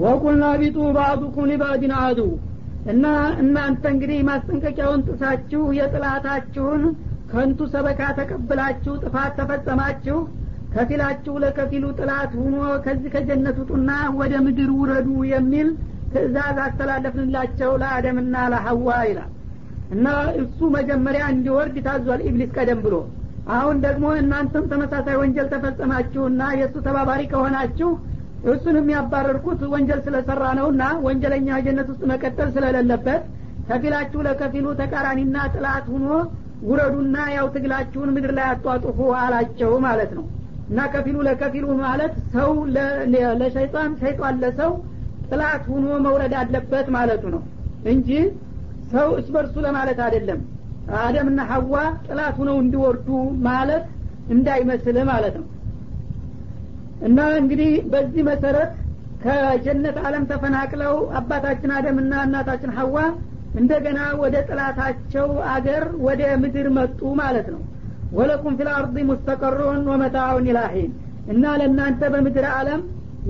ወቁልና ቢጡ ባዕዱኩም ሊባዕድን አዱ። እና እናንተ እንግዲህ ማስጠንቀቂያውን ጥሳችሁ የጥላታችሁን ከንቱ ሰበካ ተቀብላችሁ ጥፋት ተፈጸማችሁ ከፊላችሁ ለከፊሉ ጥላት ሁኖ ከዚህ ከጀነት ውጡና ወደ ምድር ውረዱ የሚል ትእዛዝ አስተላለፍንላቸው ለአደምና ለሐዋ ይላል። እና እሱ መጀመሪያ እንዲወርድ ታዟል ኢብሊስ ቀደም ብሎ። አሁን ደግሞ እናንተም ተመሳሳይ ወንጀል ተፈጸማችሁና የእሱ ተባባሪ ከሆናችሁ እሱን የሚያባረርኩት ወንጀል ስለሰራ ነውና ወንጀለኛ ጀነት ውስጥ መቀጠል ስለሌለበት ከፊላችሁ ለከፊሉ ተቃራኒና ጥላት ሁኖ ውረዱና ያው ትግላችሁን ምድር ላይ አጧጡፉ አላቸው ማለት ነው። እና ከፊሉ ለከፊሉ ማለት ሰው ለሸይጣን ሸይጣን ለሰው ጥላት ሁኖ መውረድ አለበት ማለቱ ነው እንጂ ሰው እስ በርሱ ለማለት አይደለም። አደምና ሐዋ ጥላት ሁነው እንዲወርዱ ማለት እንዳይመስል ማለት ነው እና እንግዲህ በዚህ መሰረት ከጀነት አለም ተፈናቅለው አባታችን አደምና እናታችን ሐዋ እንደገና ወደ ጥላታቸው አገር ወደ ምድር መጡ ማለት ነው። ወለኩም ፊል አርض ሙስተቀሩን ወመታውን ኢላሂን እና ለእናንተ በምድር አለም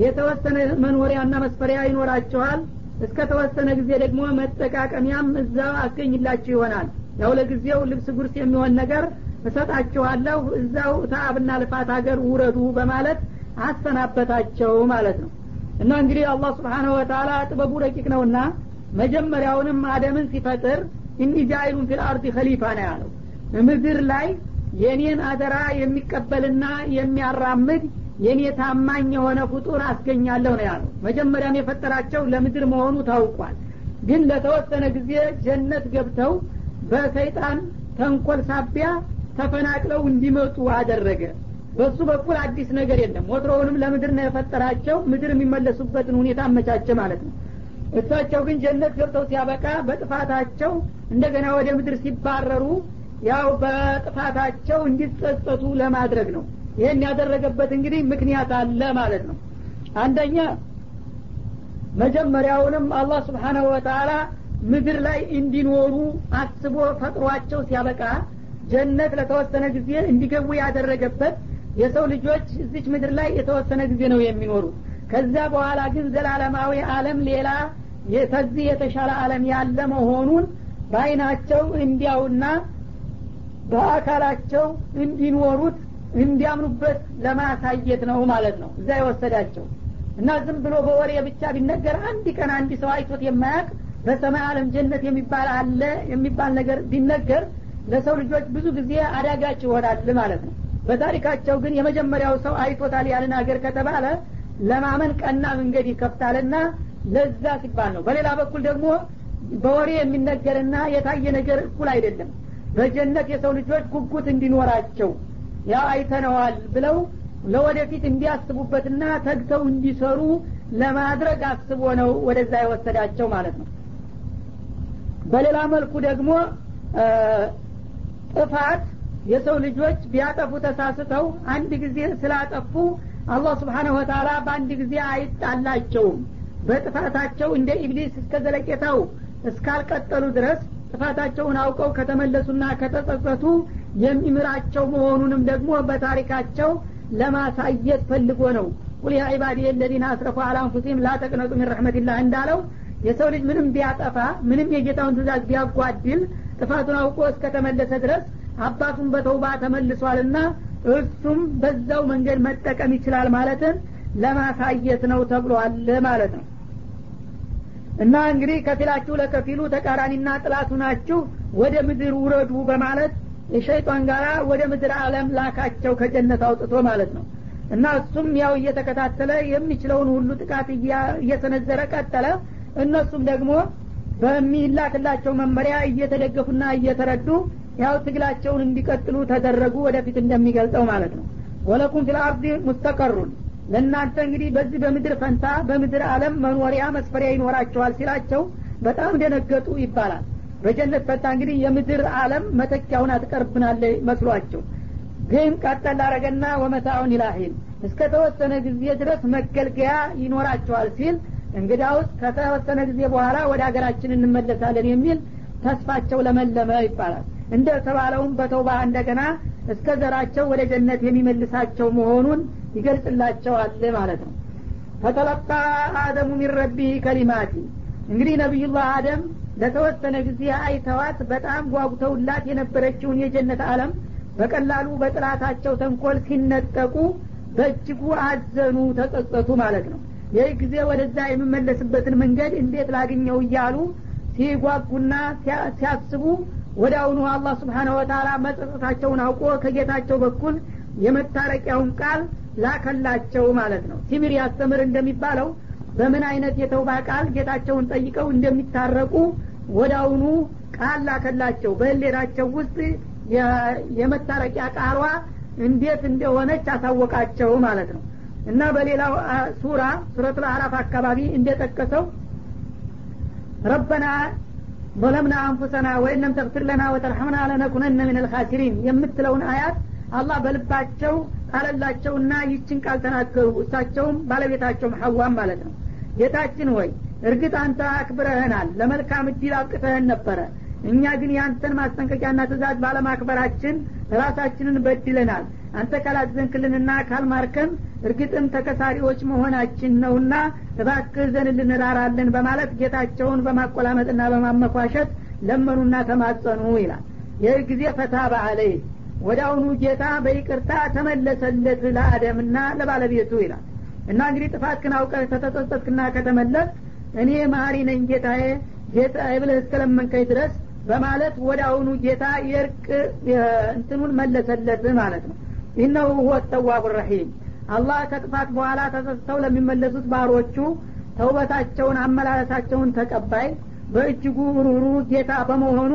የተወሰነ መኖሪያና መስፈሪያ ይኖራችኋል። እስከ ተወሰነ ጊዜ ደግሞ መጠቃቀሚያም እዛው አስገኝላችሁ ይሆናል። ያው ለጊዜው ልብስ ጉርስ የሚሆን ነገር እሰጣችኋለሁ። እዛው ተአብና ልፋት ሀገር ውረዱ በማለት አሰናበታቸው ማለት ነው። እና እንግዲህ አላህ سبحانه وتعالى ጥበቡ ረቂቅ ነውና መጀመሪያውንም አደምን ሲፈጥር إني جاعل في الأرض خليفة ነው ያለው። ምድር ላይ የኔን አደራ የሚቀበልና የሚያራምድ የኔ ታማኝ የሆነ ፍጡር አስገኛለሁ ነው ያለው። መጀመሪያም የፈጠራቸው ለምድር መሆኑ ታውቋል። ግን ለተወሰነ ጊዜ ጀነት ገብተው በሰይጣን ተንኮል ሳቢያ ተፈናቅለው እንዲመጡ አደረገ በሱ በኩል አዲስ ነገር የለም። ወትሮውንም ለምድር ነው የፈጠራቸው። ምድር የሚመለሱበትን ሁኔታ አመቻቸ ማለት ነው። እሳቸው ግን ጀነት ገብተው ሲያበቃ በጥፋታቸው እንደገና ወደ ምድር ሲባረሩ ያው በጥፋታቸው እንዲጸጸቱ ለማድረግ ነው። ይህን ያደረገበት እንግዲህ ምክንያት አለ ማለት ነው። አንደኛ መጀመሪያውንም አላህ ስብሓናሁ ወተላ ምድር ላይ እንዲኖሩ አስቦ ፈጥሯቸው ሲያበቃ ጀነት ለተወሰነ ጊዜ እንዲገቡ ያደረገበት የሰው ልጆች እዚች ምድር ላይ የተወሰነ ጊዜ ነው የሚኖሩት ከዛ በኋላ ግን ዘላለማዊ አለም ሌላ ከዚህ የተሻለ አለም ያለ መሆኑን በአይናቸው እንዲያውና በአካላቸው እንዲኖሩት እንዲያምኑበት ለማሳየት ነው ማለት ነው። እዛ የወሰዳቸው እና ዝም ብሎ በወሬ ብቻ ቢነገር አንድ ቀን አንድ ሰው አይቶት የማያቅ በሰማይ አለም ጀነት የሚባል አለ የሚባል ነገር ቢነገር ለሰው ልጆች ብዙ ጊዜ አዳጋች ይሆናል ማለት ነው በታሪካቸው ግን የመጀመሪያው ሰው አይቶታል ያልን ሀገር ከተባለ ለማመን ቀና መንገድ ይከፍታልና ለዛ ሲባል ነው። በሌላ በኩል ደግሞ በወሬ የሚነገርና የታየ ነገር እኩል አይደለም። በጀነት የሰው ልጆች ጉጉት እንዲኖራቸው ያ አይተነዋል ብለው ለወደፊት እንዲያስቡበትና ተግተው እንዲሰሩ ለማድረግ አስቦ ነው ወደዛ የወሰዳቸው ማለት ነው። በሌላ መልኩ ደግሞ ጥፋት የሰው ልጆች ቢያጠፉ ተሳስተው አንድ ጊዜ ስላጠፉ አላህ ስብሓነሁ ወተላ በአንድ ጊዜ አይጣላቸውም። በጥፋታቸው እንደ ኢብሊስ እስከ ዘለቄታው እስካልቀጠሉ ድረስ ጥፋታቸውን አውቀው ከተመለሱና ከተጸጸቱ የሚምራቸው መሆኑንም ደግሞ በታሪካቸው ለማሳየት ፈልጎ ነው። ቁል ያ ዒባዲ የለዚነ አስረፉ አላ አንፉሲም ላ ሚን ረሕመትላህ እንዳለው የሰው ልጅ ምንም ቢያጠፋ ምንም የጌታውን ትእዛዝ ቢያጓድል ጥፋቱን አውቆ እስከተመለሰ ድረስ አባቱን በተውባ ተመልሷልና እሱም በዛው መንገድ መጠቀም ይችላል ማለትን ለማሳየት ነው ተብሏል ማለት ነው። እና እንግዲህ ከፊላችሁ ለከፊሉ ተቃራኒና ጥላቱ ናችሁ ወደ ምድር ውረዱ በማለት የሸይጣን ጋር ወደ ምድር አለም ላካቸው ከጀነት አውጥቶ ማለት ነው። እና እሱም ያው እየተከታተለ የሚችለውን ሁሉ ጥቃት እየሰነዘረ ቀጠለ። እነሱም ደግሞ በሚላክላቸው መመሪያ እየተደገፉና እየተረዱ ያው ትግላቸውን እንዲቀጥሉ ተደረጉ ወደፊት እንደሚገልጸው ማለት ነው። ወለኩም ፊል አርዲ ሙስተቀሩን። ለእናንተ እንግዲህ በዚህ በምድር ፈንታ በምድር አለም መኖሪያ መስፈሪያ ይኖራቸዋል ሲላቸው በጣም ደነገጡ ይባላል። በጀነት ፈንታ እንግዲህ የምድር አለም መተኪያውን አትቀርብናለ መስሏቸው። ግን ቀጠል ላረገና ወመታውን ይላሂን እስከ ተወሰነ ጊዜ ድረስ መገልገያ ይኖራቸዋል ሲል እንግዳውስ ከተወሰነ ጊዜ በኋላ ወደ ሀገራችን እንመለሳለን የሚል ተስፋቸው ለመለመ ይባላል። እንደ ተባለውም በተውባ እንደገና እስከ ዘራቸው ወደ ጀነት የሚመልሳቸው መሆኑን ይገልጽላቸዋል ማለት ነው። ፈተለቃ አደሙ ሚን ረቢህ ከሊማቲ። እንግዲህ ነቢዩላህ አደም ለተወሰነ ጊዜ አይተዋት በጣም ጓጉተውላት የነበረችውን የጀነት አለም በቀላሉ በጥላታቸው ተንኮል ሲነጠቁ በእጅጉ አዘኑ ተጸጸቱ ማለት ነው። ይህ ጊዜ ወደዛ የምመለስበትን መንገድ እንዴት ላግኘው እያሉ ሲጓጉና ሲያስቡ ወደ አሁኑ አላህ ስብሓነሁ ወተላ መጸጸታቸውን አውቆ ከጌታቸው በኩል የመታረቂያውን ቃል ላከላቸው ማለት ነው። ሲሚር ያስተምር እንደሚባለው በምን አይነት የተውባ ቃል ጌታቸውን ጠይቀው እንደሚታረቁ ወደ ቃል ላከላቸው። በሌላቸው ውስጥ የመታረቂያ ቃሏ እንዴት እንደሆነች አሳወቃቸው ማለት ነው። እና በሌላው ሱራ ሱረት ልአራፍ አካባቢ እንደጠቀሰው ረበና ظለምና አንፉሰና ወይን ለም ተግፊር ለና ወተርሐምና ለነኩነነ ምን ልካሲሪን የምትለውን አያት አላህ በልባቸው ቃለላቸውና ይችን ቃል ተናገሩ። እሳቸውም ባለቤታቸውም ሐዋም ማለት ነው። ጌታችን ሆይ እርግጥ አንተ አክብረህናል። ለመልካም እድል አብቅተህን ነበረ። እኛ ግን የአንተን ማስጠንቀቂያና ትእዛዝ ባለማክበራችን ራሳችንን በድለናል አንተ ካላዘንክልንና ካልማርከን እርግጥም ተከሳሪዎች መሆናችን ነውና እባክህ ዘን ልንራራለን በማለት ጌታቸውን በማቆላመጥና በማመኳሸት ለመኑና ተማጸኑ ይላል። ይህ ጊዜ ፈታ በአለይ አሁኑ ጌታ በይቅርታ ተመለሰለት ለአደምና ለባለቤቱ ይላል። እና እንግዲህ ጥፋትክን አውቀህ ከተጸጸትክና ከተመለስ እኔ መሀሪ ነኝ ጌታዬ ጌታ ብለህ እስከለመንከኝ ድረስ በማለት ወደ አሁኑ ጌታ የእርቅ እንትኑን መለሰለት ማለት ነው ኢነሁ ሁወ ተዋቡ ረሒም። አላህ ከጥፋት በኋላ ተጸጽተው ለሚመለሱት ባሮቹ ተውበታቸውን አመላለሳቸውን ተቀባይ በእጅጉ ሩሩ ጌታ በመሆኑ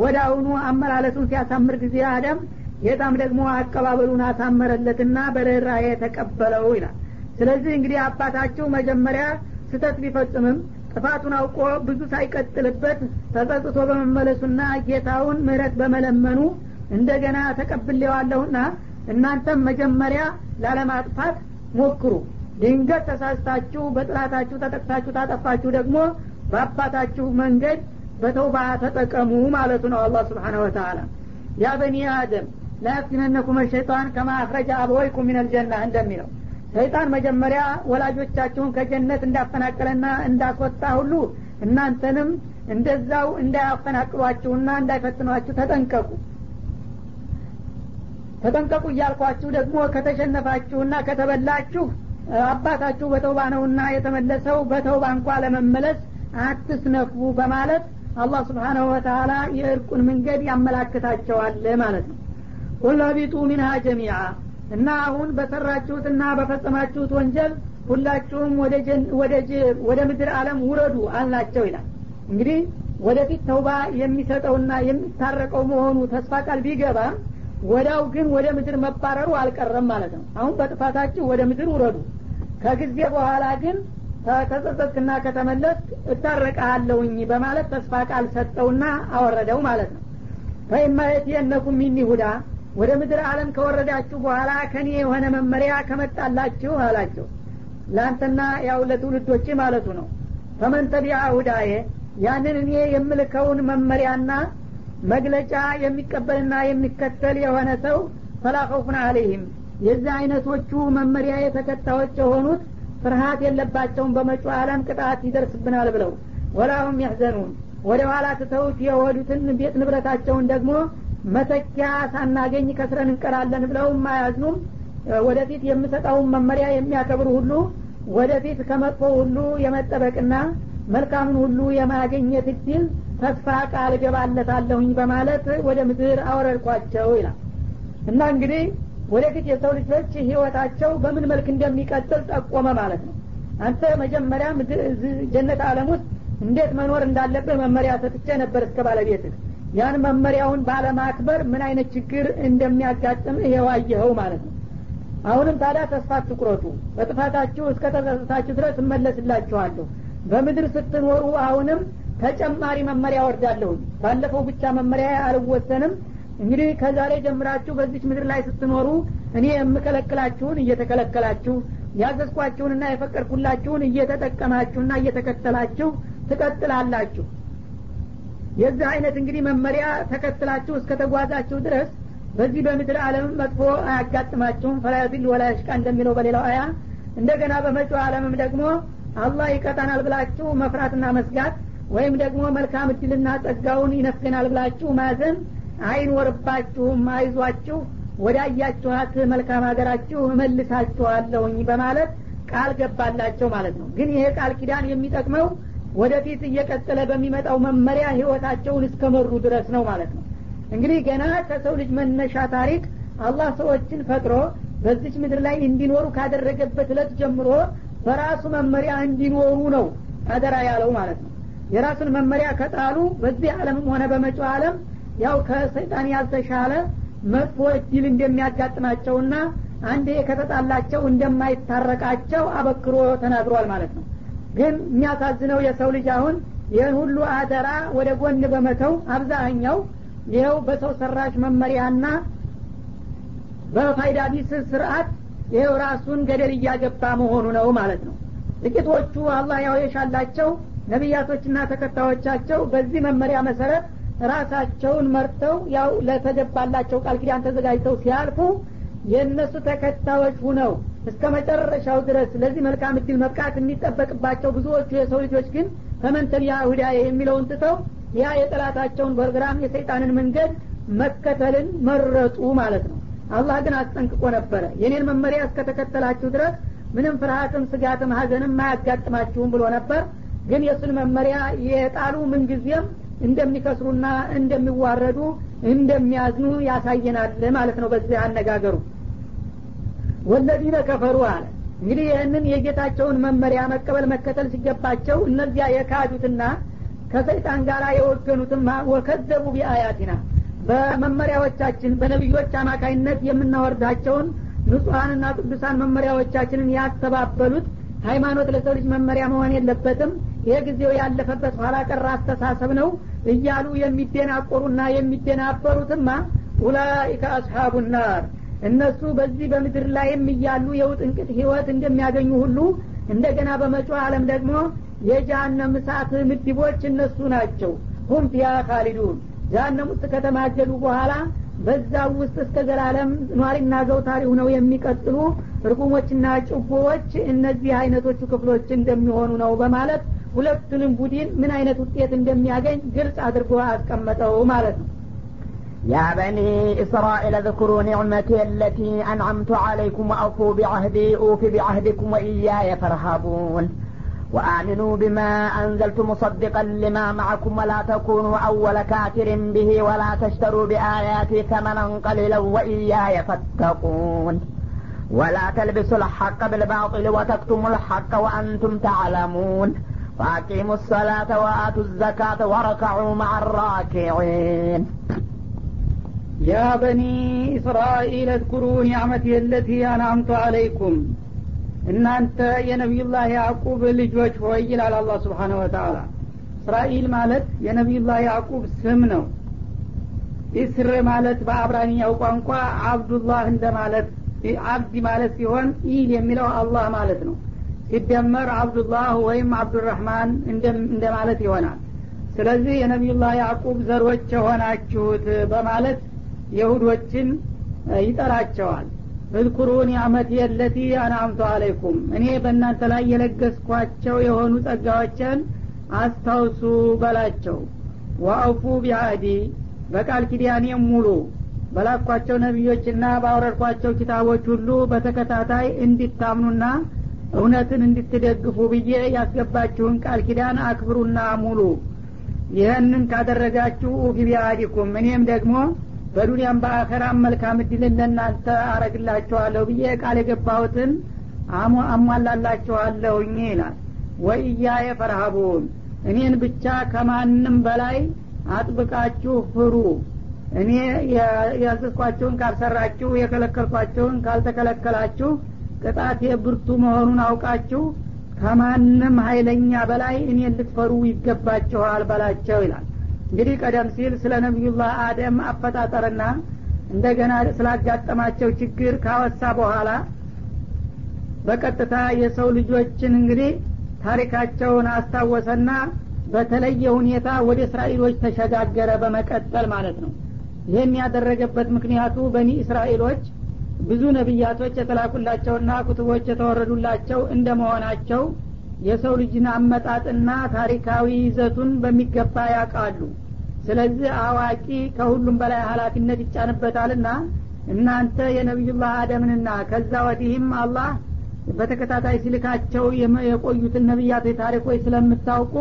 ወደ አመላለሱን ሲያሳምር ጊዜ አደም ጌታም ደግሞ አቀባበሉን አሳመረለትና በርኅራኄ ተቀበለው ይላል። ስለዚህ እንግዲህ አባታቸው መጀመሪያ ስተት ቢፈጽምም ጥፋቱን አውቆ ብዙ ሳይቀጥልበት ተጸጽቶ በመመለሱና ጌታውን ምህረት በመለመኑ እንደገና ተቀብሌዋለሁና እናንተም መጀመሪያ ላለማጥፋት ሞክሩ። ድንገት ተሳስታችሁ በጥላታችሁ ተጠቅሳችሁ ታጠፋችሁ ደግሞ በአባታችሁ መንገድ በተውባ ተጠቀሙ ማለቱ ነው አላህ ስብሓን ወተላ ያ በኒ አደም ላያፍቲነነኩም ሸይጣን ከማ አበወይኩም ሚነል ጀና እንደሚለው። ሰይጣን መጀመሪያ ወላጆቻችሁን ከጀነት እንዳፈናቀለና እንዳስወጣ ሁሉ እናንተንም እንደዛው እንዳያፈናቅሏችሁና እንዳይፈትኗችሁ ተጠንቀቁ ተጠንቀቁ እያልኳችሁ ደግሞ ከተሸነፋችሁና ከተበላችሁ አባታችሁ በተውባ ነውና የተመለሰው በተውባ እንኳ ለመመለስ አትስነፉ በማለት አላህ ስብሓናሁ ወተላ የእርቁን መንገድ ያመላክታቸዋል ማለት ነው። ቁል ቢጡ ሚንሃ ጀሚዓ እና አሁን በሰራችሁትና በፈጸማችሁት ወንጀል ሁላችሁም ወደ ምድር አለም ውረዱ አልናቸው ይላል። እንግዲህ ወደፊት ተውባ የሚሰጠውና የሚታረቀው መሆኑ ተስፋ ቃል ቢገባም ወዳው ግን ወደ ምድር መባረሩ አልቀረም ማለት ነው። አሁን በጥፋታችሁ ወደ ምድር ውረዱ። ከጊዜ በኋላ ግን ከተጸጸትክና ከተመለስ እታረቀሃለሁኝ በማለት ተስፋ ቃል ሰጠውና አወረደው ማለት ነው። ፈኢማ የትየነኩም ሚኒ ሁዳ ወደ ምድር አለም ከወረዳችሁ በኋላ ከኔ የሆነ መመሪያ ከመጣላችሁ አላቸው። ለአንተና ያው ለትውልዶች ማለቱ ነው። ፈመን ሁዳዬ ያንን እኔ የምልከውን መመሪያና መግለጫ የሚቀበልና የሚከተል የሆነ ሰው ፈላኸውፍን አለይህም የዚህ አይነቶቹ መመሪያ የተከታዮች የሆኑት ፍርሀት የለባቸውም በመጩ አለም ቅጣት ይደርስብናል ብለው ወላሁም ያህዘኑን ወደ ኋላ ትተውት የወዱትን ቤት ንብረታቸውን ደግሞ መተኪያ ሳናገኝ ከስረን እንቀራለን ብለው አያዝኑም ወደፊት የምሰጠውን መመሪያ የሚያከብሩ ሁሉ ወደፊት ከመጥፎ ሁሉ የመጠበቅና መልካምን ሁሉ የማገኘት እድል ተስፋ ቃል ገባለታለሁኝ በማለት ወደ ምድር አወረድኳቸው ይላል። እና እንግዲህ ወደፊት የሰው ልጆች ህይወታቸው በምን መልክ እንደሚቀጥል ጠቆመ ማለት ነው። አንተ መጀመሪያ ጀነት አለም ውስጥ እንዴት መኖር እንዳለብህ መመሪያ ሰጥቼ ነበር እስከ ባለቤትህ። ያን መመሪያውን ባለማክበር ምን አይነት ችግር እንደሚያጋጥም የዋየኸው ማለት ነው። አሁንም ታዲያ ተስፋ ትቁረጡ በጥፋታችሁ እስከ ተጸጸታችሁ ድረስ እመለስላችኋለሁ በምድር ስትኖሩ አሁንም ተጨማሪ መመሪያ ወርዳለሁኝ ባለፈው ብቻ መመሪያ አልወሰንም። እንግዲህ ከዛሬ ጀምራችሁ በዚች ምድር ላይ ስትኖሩ እኔ የምከለክላችሁን እየተከለከላችሁ ያዘዝኳችሁንና የፈቀድኩላችሁን እየተጠቀማችሁና እየተከተላችሁ ትቀጥላላችሁ። የዚህ አይነት እንግዲህ መመሪያ ተከትላችሁ እስከ ተጓዛችሁ ድረስ በዚህ በምድር አለም መጥፎ አያጋጥማችሁም። ፈላያዚል ወላ ያሽቃ እንደሚለው በሌላው አያ። እንደገና በመጪው አለምም ደግሞ አላህ ይቀጣናል ብላችሁ መፍራትና መስጋት ወይም ደግሞ መልካም እድልና ጸጋውን ይነፍገናል ብላችሁ ማዘን አይኖርባችሁም አይዟችሁ ወዳያችኋት መልካም ሀገራችሁ እመልሳችኋለሁኝ በማለት ቃል ገባላቸው ማለት ነው። ግን ይሄ ቃል ኪዳን የሚጠቅመው ወደፊት እየቀጠለ በሚመጣው መመሪያ ህይወታቸውን እስከመሩ ድረስ ነው ማለት ነው። እንግዲህ ገና ከሰው ልጅ መነሻ ታሪክ አላህ ሰዎችን ፈጥሮ በዚች ምድር ላይ እንዲኖሩ ካደረገበት እለት ጀምሮ በራሱ መመሪያ እንዲኖሩ ነው አደራ ያለው ማለት ነው። የራሱን መመሪያ ከጣሉ በዚህ አለምም ሆነ በመጪው አለም ያው ከሰይጣን ያልተሻለ መጥፎ እድል እንደሚያጋጥማቸውና አንዴ ከተጣላቸው እንደማይታረቃቸው አበክሮ ተናግሯል ማለት ነው። ግን የሚያሳዝነው የሰው ልጅ አሁን ይህን ሁሉ አደራ ወደ ጎን በመተው አብዛኛው ይኸው በሰው ሰራሽ መመሪያና በፋይዳ ቢስ ስርአት ይኸው ራሱን ገደል እያገባ መሆኑ ነው ማለት ነው። ጥቂቶቹ አላህ ያው የሻላቸው ነቢያቶችና ተከታዮቻቸው በዚህ መመሪያ መሰረት ራሳቸውን መርተው ያው ለተገባላቸው ቃል ኪዳን ተዘጋጅተው ሲያልፉ የእነሱ ተከታዮች ሁነው እስከ መጨረሻው ድረስ ለዚህ መልካም እድል መብቃት የሚጠበቅባቸው ብዙዎቹ የሰው ልጆች ግን ፈመንተቢያ ሁዳ የሚለውን ትተው ያ የጠላታቸውን ፕሮግራም የሰይጣንን መንገድ መከተልን መረጡ ማለት ነው አላህ ግን አስጠንቅቆ ነበረ። የኔን መመሪያ እስከተከተላችሁ ድረስ ምንም ፍርሃትም ስጋትም ሀዘንም አያጋጥማችሁም ብሎ ነበር። ግን የእሱን መመሪያ የጣሉ ምንጊዜም እንደሚከስሩና እንደሚዋረዱ እንደሚያዝኑ ያሳየናል ማለት ነው በዚህ አነጋገሩ። ወለዚነ ከፈሩ አለ። እንግዲህ ይህንን የጌታቸውን መመሪያ መቀበል መከተል ሲገባቸው እነዚያ የካዱትና ከሰይጣን ጋር የወገኑትማ ወከዘቡ ቢአያቲና በመመሪያዎቻችን በነቢዮች አማካይነት የምናወርዳቸውን ንጹሐንና ቅዱሳን መመሪያዎቻችንን ያስተባበሉት ሃይማኖት ለሰው ልጅ መመሪያ መሆን የለበትም። ይሄ ጊዜው ያለፈበት ኋላ ቀር አስተሳሰብ ነው እያሉ የሚደናቆሩና የሚደናበሩትማ ኡላይከ አስሓቡ ናር። እነሱ በዚህ በምድር ላይም እያሉ የውጥንቅጥ ህይወት እንደሚያገኙ ሁሉ እንደገና በመጪው አለም ደግሞ የጃሃንም እሳት ምድቦች እነሱ ናቸው። ሁም ፊያ ካሊዱን ጃሃንም ውስጥ ከተማገዱ በኋላ በዛው ውስጥ እስከ ዘላለም ኗሪና ዘውታሪ ሁነው የሚቀጥሉ እርጉሞችና ጭቦዎች እነዚህ አይነቶቹ ክፍሎች እንደሚሆኑ ነው በማለት ሁለቱንም ቡድን ምን አይነት ውጤት እንደሚያገኝ ግልጽ አድርጎ አስቀመጠው ማለት ነው يا بني إسرائيل اذكروا نعمتي التي أنعمت عليكم وأوفوا بعهدي أوف بعهدكم وإياي فارهبون وآمنوا بما أنزلت مصدقا لما معكم ولا تكونوا أول كافر به ولا تشتروا بآياتي ثمنا قليلا وإياي فاتقون. ولا تلبسوا الحق بالباطل وتكتموا الحق وأنتم تعلمون. وأقيموا الصلاة وآتوا الزكاة واركعوا مع الراكعين. يا بني إسرائيل اذكروا نعمتي التي أنعمت عليكم. እናንተ የነቢዩላህ ያዕቁብ ልጆች ሆይ ይላል አላህ ስብሓን ወተላ እስራኤል ማለት የነቢዩላህ ያዕቁብ ስም ነው። ኢስር ማለት በአብራኒያው ቋንቋ አብዱላህ እንደማለት አብድ ማለት ሲሆን ኢል የሚለው አላህ ማለት ነው። ሲደመር አብዱላህ ወይም አብዱራህማን እንደማለት ይሆናል። ስለዚህ የነቢዩላህ ያዕቁብ ዘሮች የሆናችሁት በማለት የሁዶችን ይጠራቸዋል እዝኩሩ ኒዕመት የለቲ አናምቱ አለይኩም። እኔ በእናንተ ላይ የለገስኳቸው የሆኑ ጸጋዎችን አስታውሱ በላቸው። ወአውፉ ቢአህዲ በቃል ኪዳኔም ሙሉ በላኳቸው ነቢዮችና ባወረድኳቸው ኪታቦች ሁሉ በተከታታይ እንዲታምኑና እውነትን እንድትደግፉ ብዬ ያስገባችሁን ቃል ኪዳን አክብሩና ሙሉ። ይህንን ካደረጋችሁ ፊቢአዲኩም እኔም ደግሞ በዱንያም በአኸራም መልካም እድልን ለእናንተ አረግላችኋለሁ ብዬ ቃል የገባሁትን አሟላላችኋለሁኝ ይላል። ወኢያየ ፈርሀቡን እኔን ብቻ ከማንም በላይ አጥብቃችሁ ፍሩ። እኔ ያዘዝኳቸውን ካልሰራችሁ የከለከልኳቸውን ካልተከለከላችሁ ቅጣት ብርቱ መሆኑን አውቃችሁ ከማንም ሀይለኛ በላይ እኔን ልትፈሩ ይገባችኋል በላቸው ይላል እንግዲህ ቀደም ሲል ስለ ነቢዩላህ አደም አፈጣጠርና እንደገና ስላጋጠማቸው ችግር ካወሳ በኋላ በቀጥታ የሰው ልጆችን እንግዲህ ታሪካቸውን አስታወሰና በተለየ ሁኔታ ወደ እስራኤሎች ተሸጋገረ በመቀጠል ማለት ነው። ይህን ያደረገበት ምክንያቱ በኒ እስራኤሎች ብዙ ነቢያቶች የተላኩላቸውና ኩትቦች የተወረዱላቸው እንደ መሆናቸው የሰው ልጅን አመጣጥና ታሪካዊ ይዘቱን በሚገባ ያውቃሉ። ስለዚህ አዋቂ ከሁሉም በላይ ሀላፊነት ይጫንበታልና እናንተ የነቢዩላህ አደምንና ከዛ ወዲህም አላህ በተከታታይ ሲልካቸው የቆዩትን ነቢያቶች ታሪኮች ስለምታውቁ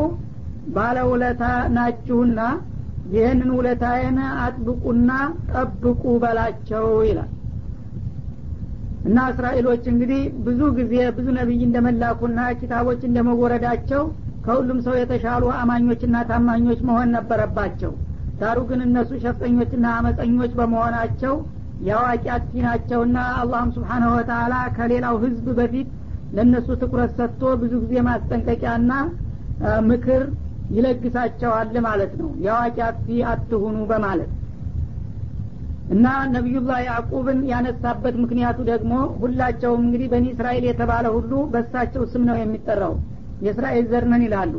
ባለውለታ ናችሁና ይህንን ውለታዬን አጥብቁና ጠብቁ በላቸው ይላል እና እስራኤሎች እንግዲህ ብዙ ጊዜ ብዙ ነቢይ እንደመላኩና ኪታቦች እንደመወረዳቸው ከሁሉም ሰው የተሻሉ አማኞችና ታማኞች መሆን ነበረባቸው። ዳሩ ግን እነሱ ሸፍጠኞችና አመፀኞች በመሆናቸው የአዋቂ አጥፊ ናቸውና አላህም ስብሓናሁ ወተላ ከሌላው ህዝብ በፊት ለእነሱ ትኩረት ሰጥቶ ብዙ ጊዜ ማስጠንቀቂያና ምክር ይለግሳቸዋል ማለት ነው። የአዋቂ አጥፊ አትሁኑ በማለት እና ነቢዩላህ ያዕቁብን ያነሳበት ምክንያቱ ደግሞ ሁላቸውም እንግዲህ በኒ እስራኤል የተባለ ሁሉ በሳቸው ስም ነው የሚጠራው። የእስራኤል ዘር ነን ይላሉ።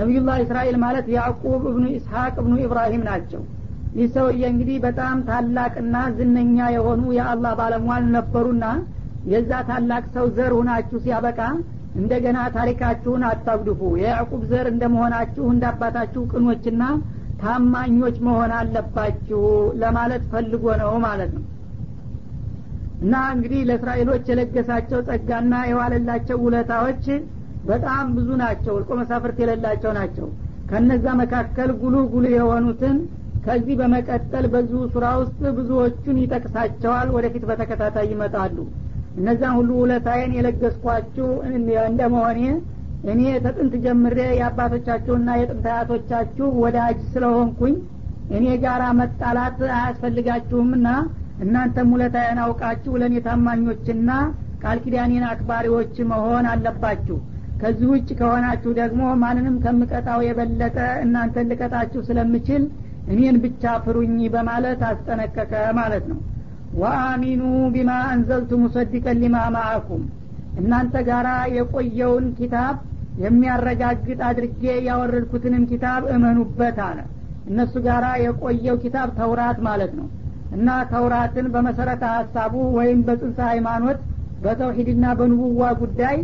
ነቢዩላህ እስራኤል ማለት ያዕቁብ እብኑ ኢስሐቅ እብኑ ኢብራሂም ናቸው። ይህ ሰውዬ እንግዲህ በጣም ታላቅና ዝነኛ የሆኑ የአላህ ባለሟል ነበሩና የዛ ታላቅ ሰው ዘር ሁናችሁ ሲያበቃ እንደገና ታሪካችሁን አታጉድፉ። የያዕቁብ ዘር እንደመሆናችሁ እንደ አባታችሁ ቅኖችና ታማኞች መሆን አለባችሁ ለማለት ፈልጎ ነው ማለት ነው። እና እንግዲህ ለእስራኤሎች የለገሳቸው ጸጋና የዋለላቸው ውለታዎች በጣም ብዙ ናቸው። እልቆ መሳፍርት የሌላቸው ናቸው። ከነዛ መካከል ጉሉ ጉሉ የሆኑትን ከዚህ በመቀጠል በዚሁ ሱራ ውስጥ ብዙዎቹን ይጠቅሳቸዋል ወደፊት በተከታታይ ይመጣሉ። እነዛን ሁሉ ውለታዬን የለገስኳችሁ እንደመሆኔ እኔ ተጥንት ጀምሬ የአባቶቻችሁና የጥንት አያቶቻችሁ ወዳጅ ስለሆንኩኝ እኔ ጋራ መጣላት አያስፈልጋችሁምና እናንተም ውለታዬን አውቃችሁ ለእኔ ታማኞችና ቃል ኪዳኔን አክባሪዎች መሆን አለባችሁ። ከዚህ ውጭ ከሆናችሁ ደግሞ ማንንም ከምቀጣው የበለጠ እናንተን ልቀጣችሁ ስለምችል እኔን ብቻ ፍሩኝ በማለት አስጠነቀቀ ማለት ነው። ወአሚኑ ቢማ አንዘልቱ ሙሰዲቀን ሊማ ማአኩም። እናንተ ጋራ የቆየውን ኪታብ የሚያረጋግጥ አድርጌ ያወረድኩትንም ኪታብ እመኑበት አለ። እነሱ ጋራ የቆየው ኪታብ ተውራት ማለት ነው። እና ተውራትን በመሰረተ ሀሳቡ ወይም በጽንሰ ሃይማኖት በተውሂድና በንቡዋ ጉዳይ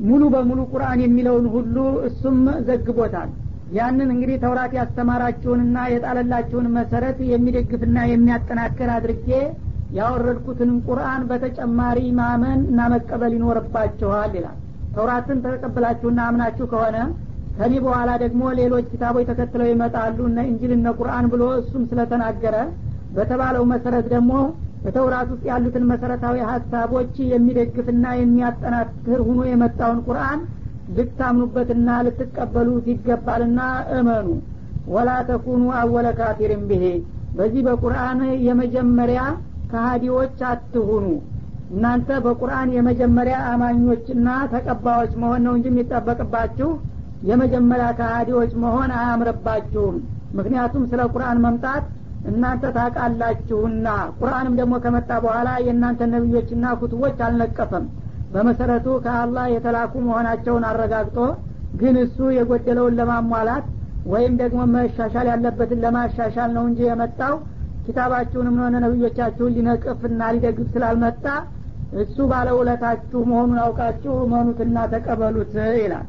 ሙሉ በሙሉ ቁርአን የሚለውን ሁሉ እሱም ዘግቦታል። ያንን እንግዲህ ተውራት ያስተማራችሁንና የጣለላችሁን መሰረት የሚደግፍና የሚያጠናክር አድርጌ ያወረድኩትንም ቁርአን በተጨማሪ ማመን እና መቀበል ይኖርባችኋል ይላል ተውራትን ተቀብላችሁና አምናችሁ ከሆነ ከኔ በኋላ ደግሞ ሌሎች ኪታቦች ተከትለው ይመጣሉ። እነ እንጅል እነ ቁርአን ብሎ እሱም ስለተናገረ በተባለው መሰረት ደግሞ በተውራት ውስጥ ያሉትን መሰረታዊ ሀሳቦች የሚደግፍና የሚያጠናክር ሁኖ የመጣውን ቁርአን ልታምኑበትና ልትቀበሉት ይገባልና እመኑ። ወላ ተኩኑ አወለ ካፊርን ብሄ በዚህ በቁርአን የመጀመሪያ ከሀዲዎች አትሁኑ እናንተ በቁርአን የመጀመሪያ አማኞችና ተቀባዮች መሆን ነው እንጂ የሚጠበቅባችሁ የመጀመሪያ ከሀዲዎች መሆን አያምርባችሁም። ምክንያቱም ስለ ቁርአን መምጣት እናንተ ታቃላችሁና ቁርአንም ደግሞ ከመጣ በኋላ የእናንተ ነቢዮችና ኩቱቦች አልነቀፈም። በመሰረቱ ከአላህ የተላኩ መሆናቸውን አረጋግጦ ግን እሱ የጎደለውን ለማሟላት ወይም ደግሞ መሻሻል ያለበትን ለማሻሻል ነው እንጂ የመጣው ኪታባችሁንም ሆነ ነቢዮቻችሁን ሊነቅፍና ሊደግፍ ስላልመጣ እሱ ባለውለታችሁ መሆኑን አውቃችሁ መኑትና ተቀበሉት ይላል።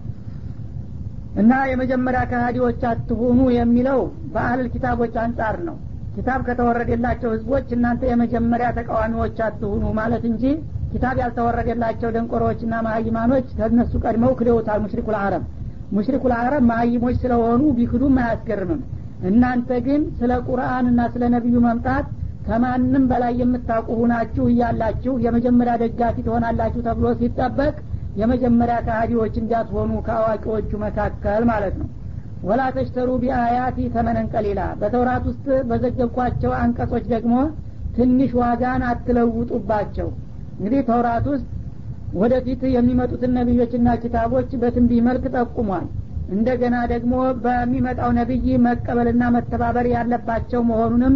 እና የመጀመሪያ ከሃዲዎች አትሁኑ የሚለው በአህልል ኪታቦች አንጻር ነው። ኪታብ ከተወረደላቸው ህዝቦች እናንተ የመጀመሪያ ተቃዋሚዎች አትሁኑ ማለት እንጂ ኪታብ ያልተወረደላቸው ደንቆሮዎችና ማሀይማኖች ከእነሱ ቀድመው ክደውታል። ሙሽሪኩ ልአረብ ሙሽሪኩ ልአረብ ማሀይሞች ስለሆኑ ቢክዱም አያስገርምም እናንተ ግን ስለ ቁርአንና ስለ ነቢዩ መምጣት ከማንም በላይ የምታውቁ ሁናችሁ እያላችሁ የመጀመሪያ ደጋፊ ትሆናላችሁ ተብሎ ሲጠበቅ የመጀመሪያ ከሃዲዎች እንዳትሆኑ ከአዋቂዎቹ መካከል ማለት ነው። ወላ ተሽተሩ ቢአያቲ ተመነን ቀሊላ። በተውራት ውስጥ በዘገብኳቸው አንቀጾች ደግሞ ትንሽ ዋጋን አትለውጡባቸው። እንግዲህ ተውራት ውስጥ ወደፊት የሚመጡትን ነቢዮችና ኪታቦች በትንቢህ መልክ ጠቁሟል እንደገና ደግሞ በሚመጣው ነቢይ መቀበልና መተባበር ያለባቸው መሆኑንም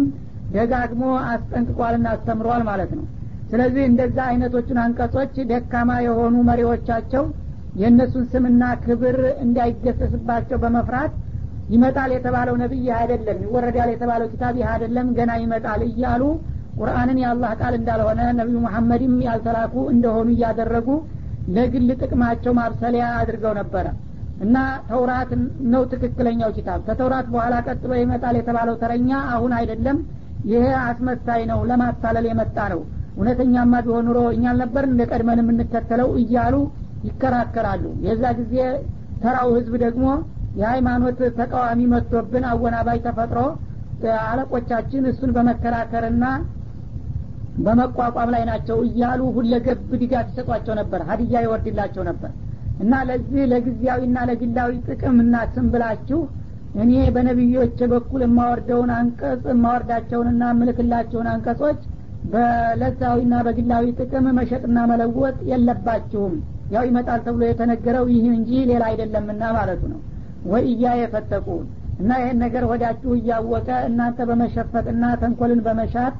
ደጋግሞ አስጠንቅቋልና አስተምሯል ማለት ነው። ስለዚህ እንደዛ አይነቶቹን አንቀጾች ደካማ የሆኑ መሪዎቻቸው የእነሱን ስምና ክብር እንዳይገሰስባቸው በመፍራት ይመጣል የተባለው ነቢይ ይህ አይደለም ይወረዳል የተባለው ኪታብ ይህ አይደለም ገና ይመጣል እያሉ ቁርአንን የአላህ ቃል እንዳልሆነ ነቢዩ መሐመድም ያልተላኩ እንደሆኑ እያደረጉ ለግል ጥቅማቸው ማብሰሊያ አድርገው ነበረ እና ተውራት ነው ትክክለኛው ኪታብ። ከተውራት በኋላ ቀጥሎ ይመጣል የተባለው ተረኛ አሁን አይደለም። ይሄ አስመሳይ ነው ለማታለል የመጣ ነው። እውነተኛማ ቢሆን ኑሮ እኛ አልነበር እንደ ቀድመን የምንከተለው እያሉ ይከራከራሉ። የዛ ጊዜ ተራው ህዝብ ደግሞ የሃይማኖት ተቃዋሚ መጥቶብን አወናባይ ተፈጥሮ አለቆቻችን እሱን በመከራከርና በመቋቋም ላይ ናቸው እያሉ ሁለገብ ድጋፍ ይሰጧቸው ነበር ሀዲያ ይወርድላቸው ነበር እና ለዚህ ለጊዜያዊና ለግላዊ ጥቅምና ስም ብላችሁ እኔ በነቢዮች በኩል የማወርደውን አንቀጽ የማወርዳቸውንና ምልክላቸውን አንቀጾች በለዛዊና በግላዊ ጥቅም መሸጥና መለወጥ የለባችሁም። ያው ይመጣል ተብሎ የተነገረው ይህ እንጂ ሌላ አይደለምና ማለቱ ነው። ወይ እያ የፈጠቁን እና ይህን ነገር ወዳችሁ እያወቀ እናንተ በመሸፈጥና ተንኮልን በመሻት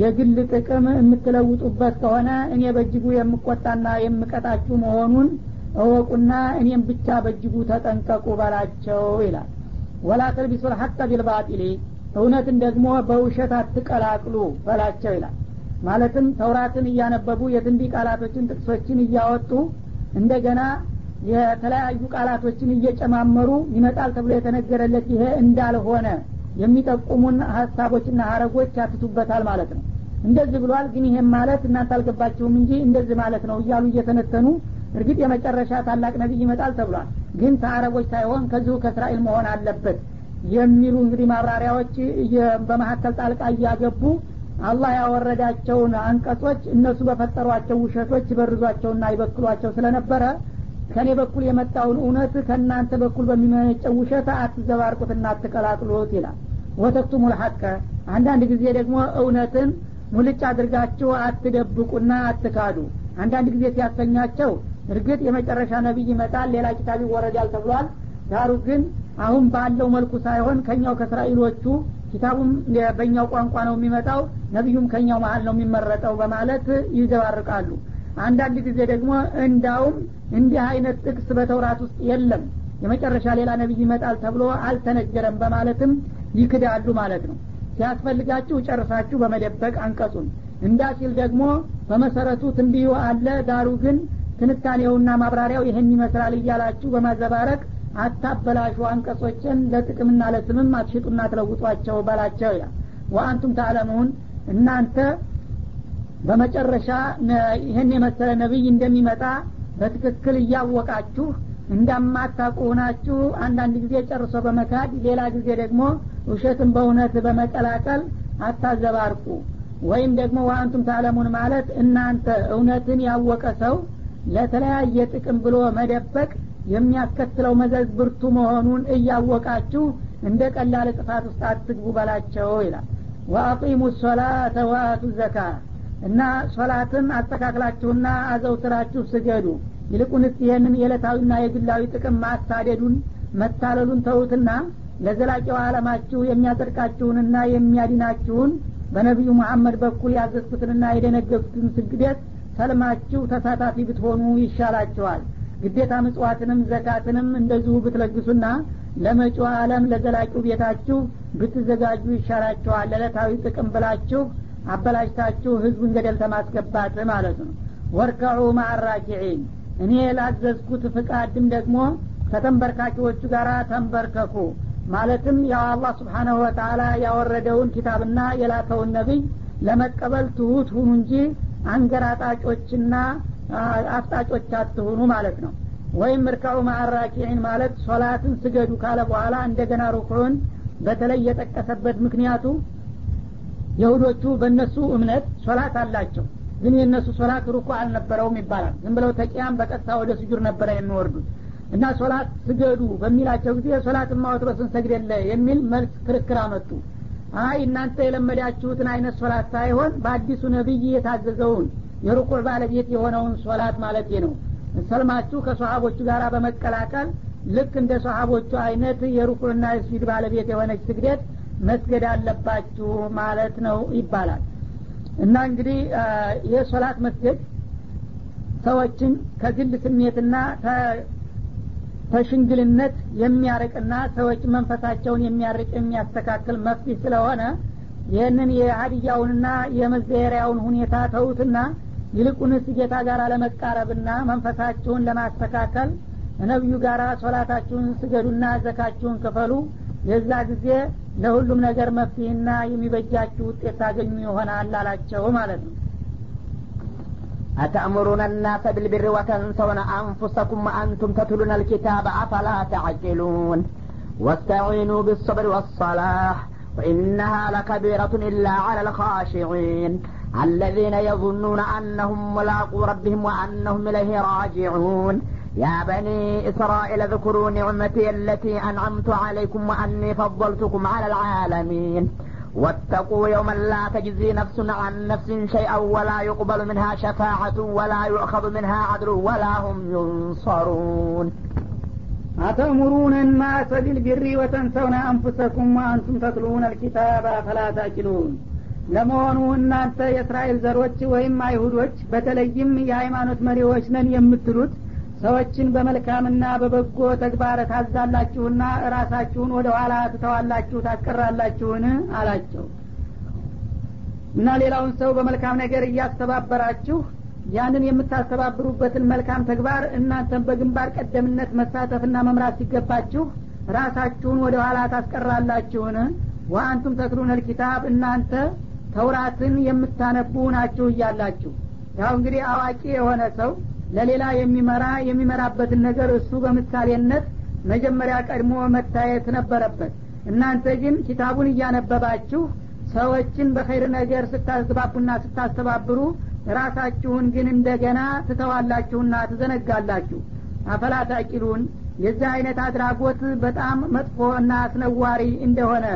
የግል ጥቅም የምትለውጡበት ከሆነ እኔ በእጅጉ የምቆጣና የምቀጣችሁ መሆኑን እወቁና እኔም ብቻ በእጅጉ ተጠንቀቁ በላቸው ይላል። ወላ ተልቢሱ ልሐቀ ቢልባጢሊ እውነትን ደግሞ በውሸት አትቀላቅሉ በላቸው ይላል። ማለትም ተውራትን እያነበቡ የትንቢ ቃላቶችን ጥቅሶችን እያወጡ እንደገና የተለያዩ ቃላቶችን እየጨማመሩ ይመጣል ተብሎ የተነገረለት ይሄ እንዳልሆነ የሚጠቁሙን ሀሳቦችና ሀረጎች ያትቱበታል ማለት ነው። እንደዚህ ብሏል ግን ይሄም ማለት እናንተ አልገባችሁም እንጂ እንደዚህ ማለት ነው እያሉ እየተነተኑ እርግጥ የመጨረሻ ታላቅ ነቢይ ይመጣል ተብሏል። ግን ከአረቦች ሳይሆን ከዚሁ ከእስራኤል መሆን አለበት የሚሉ እንግዲህ ማብራሪያዎች በመካከል ጣልቃ እያገቡ አላህ ያወረዳቸውን አንቀጾች እነሱ በፈጠሯቸው ውሸቶች ይበርዟቸውና ይበክሏቸው ስለነበረ ከእኔ በኩል የመጣውን እውነት ከእናንተ በኩል በሚመነጨው ውሸት አትዘባርቁትና አትቀላቅሉት ይላል። ወተክቱሙ ልሐቀ አንዳንድ ጊዜ ደግሞ እውነትን ሙልጭ አድርጋችሁ አትደብቁና አትካዱ። አንዳንድ ጊዜ ሲያሰኛቸው እርግጥ የመጨረሻ ነቢይ ይመጣል ሌላ ኪታብ ይወረዳል ተብሏል። ዳሩ ግን አሁን ባለው መልኩ ሳይሆን ከኛው ከእስራኤሎቹ ኪታቡም በእኛው ቋንቋ ነው የሚመጣው ነቢዩም ከኛው መሀል ነው የሚመረጠው በማለት ይዘባርቃሉ። አንዳንድ ጊዜ ደግሞ እንዳውም እንዲህ አይነት ጥቅስ በተውራት ውስጥ የለም የመጨረሻ ሌላ ነቢይ ይመጣል ተብሎ አልተነገረም በማለትም ይክዳሉ ማለት ነው። ሲያስፈልጋችሁ ጨርሳችሁ በመደበቅ አንቀጹን። እንዳ ሲል ደግሞ በመሰረቱ ትንቢዩ አለ ዳሩ ግን ትንታኔውና ማብራሪያው ይህን ይመስላል እያላችሁ በማዘባረቅ አታበላሹ አንቀጾችን ለጥቅምና ለስምም አትሽጡና ትለውጧቸው በላቸው ይላል። ወአንቱም ታለሙን እናንተ በመጨረሻ ይህን የመሰለ ነቢይ እንደሚመጣ በትክክል እያወቃችሁ እንዳማታቁ ሆናችሁ አንዳንድ ጊዜ ጨርሶ በመካድ ሌላ ጊዜ ደግሞ ውሸትን በእውነት በመቀላቀል አታዘባርቁ። ወይም ደግሞ ዋንቱም ታለሙን ማለት እናንተ እውነትን ያወቀ ሰው ለተለያየ ጥቅም ብሎ መደበቅ የሚያስከትለው መዘዝ ብርቱ መሆኑን እያወቃችሁ እንደ ቀላል ጥፋት ውስጥ አትግቡ በላቸው ይላል። ወአቂሙ ሶላተ ወአቱ ዘካ እና ሶላትን አስተካክላችሁና አዘውትራችሁ ስገዱ። ይልቁንስ ይህንን የዕለታዊና የግላዊ ጥቅም ማሳደዱን መታለሉን ተውትና ለዘላቂው አለማችሁ የሚያጸድቃችሁንና የሚያድናችሁን በነቢዩ መሐመድ በኩል ያዘዝኩትንና የደነገፍኩትን ስግደት ሰልማችሁ ተሳታፊ ብትሆኑ ይሻላችኋል። ግዴታ ምጽዋትንም ዘካትንም እንደዚሁ ብትለግሱና ለመጪው አለም ለዘላቂው ቤታችሁ ብትዘጋጁ ይሻላችኋል። ለዕለታዊ ጥቅም ብላችሁ አበላሽታችሁ ህዝቡን ገደል ተማስገባት ማለት ነው። ወርከዑ ማአራኪዒን እኔ ላዘዝኩት ፍቃድም ደግሞ ከተንበርካኪዎቹ ጋር ተንበርከኩ። ማለትም ያው አላህ ስብሓናሁ ወተላ ያወረደውን ኪታብና የላከውን ነቢይ ለመቀበል ትሁት ሁኑ እንጂ አንገራጣጮችና አፍጣጮች አትሁኑ ማለት ነው። ወይም እርካዑ ማአራኪዒን ማለት ሶላትን ስገዱ ካለ በኋላ እንደገና ሩኩዑን በተለይ የጠቀሰበት ምክንያቱ የሁዶቹ በእነሱ እምነት ሶላት አላቸው። ግን የእነሱ ሶላት ሩኩ አልነበረውም ይባላል። ዝም ብለው ተቂያም በቀጥታ ወደ ስጁር ነበረ የሚወርዱት። እና ሶላት ስገዱ በሚላቸው ጊዜ ሶላት ማወትሮስን ሰግደለ የሚል መልስ ክርክር አመጡ አይ እናንተ የለመዳችሁትን አይነት ሶላት ሳይሆን በአዲሱ ነቢይ የታዘዘውን የሩኩዕ ባለቤት የሆነውን ሶላት ማለት ነው። ሰልማችሁ ከሰሃቦቹ ጋር በመቀላቀል ልክ እንደ ሰሃቦቹ አይነት የሩኩዕና የስጁድ ባለቤት የሆነች ስግደት መስገድ አለባችሁ ማለት ነው ይባላል። እና እንግዲህ የሶላት መስገድ ሰዎችን ከግል ስሜትና ተሽንግልነት የሚያርቅና ሰዎች መንፈሳቸውን የሚያርቅ የሚያስተካክል መፍትህ ስለሆነ ይህንን የሀዲያውንና የመዘየሪያውን ሁኔታ ተውትና ይልቁንስ ጌታ ጋር ለመቃረብና መንፈሳችሁን ለማስተካከል ነቢዩ ጋር ሶላታችሁን ስገዱና ዘካችሁን ክፈሉ። የዛ ጊዜ ለሁሉም ነገር መፍትሄና የሚበጃችሁ ውጤት ታገኙ ይሆናል አላቸው ማለት ነው أتأمرون الناس بالبر وتنسون أنفسكم وأنتم تتلون الكتاب أفلا تعقلون؟ واستعينوا بالصبر والصلاح وإنها لكبيرة إلا على الخاشعين. الذين يظنون أنهم ملاقو ربهم وأنهم إليه راجعون. يا بني إسرائيل اذكروا نعمتي التي أنعمت عليكم وأني فضلتكم على العالمين. واتقوا يوما لا تجزي نفس عن نفس شيئا ولا يقبل منها شفاعة ولا يؤخذ منها عدل ولا هم ينصرون أتأمرون الناس بالبر وتنسون أنفسكم وأنتم تتلون الكتاب فلا تأكلون ለመሆኑ እናንተ የእስራኤል ዘሮች ወይም አይሁዶች በተለይም የሃይማኖት መሪዎች ነን የምትሉት ሰዎችን በመልካምና በበጎ ተግባር ታዛላችሁና እራሳችሁን ወደ ኋላ ትተዋላችሁ ታስቀራላችሁን? አላቸው። እና ሌላውን ሰው በመልካም ነገር እያስተባበራችሁ ያንን የምታስተባብሩበትን መልካም ተግባር እናንተን በግንባር ቀደምነት መሳተፍና መምራት ሲገባችሁ ራሳችሁን ወደ ኋላ ታስቀራላችሁን? ወአንቱም ተትሉን ልኪታብ እናንተ ተውራትን የምታነቡ ናችሁ እያላችሁ። ያው እንግዲህ አዋቂ የሆነ ሰው ለሌላ የሚመራ የሚመራበትን ነገር እሱ በምሳሌነት መጀመሪያ ቀድሞ መታየት ነበረበት። እናንተ ግን ኪታቡን እያነበባችሁ ሰዎችን በኸይር ነገር ስታስባቡና ስታስተባብሩ ራሳችሁን ግን እንደገና ትተዋላችሁና ትዘነጋላችሁ። አፈላ ታቂሉን የዚህ አይነት አድራጎት በጣም መጥፎና አስነዋሪ እንደሆነ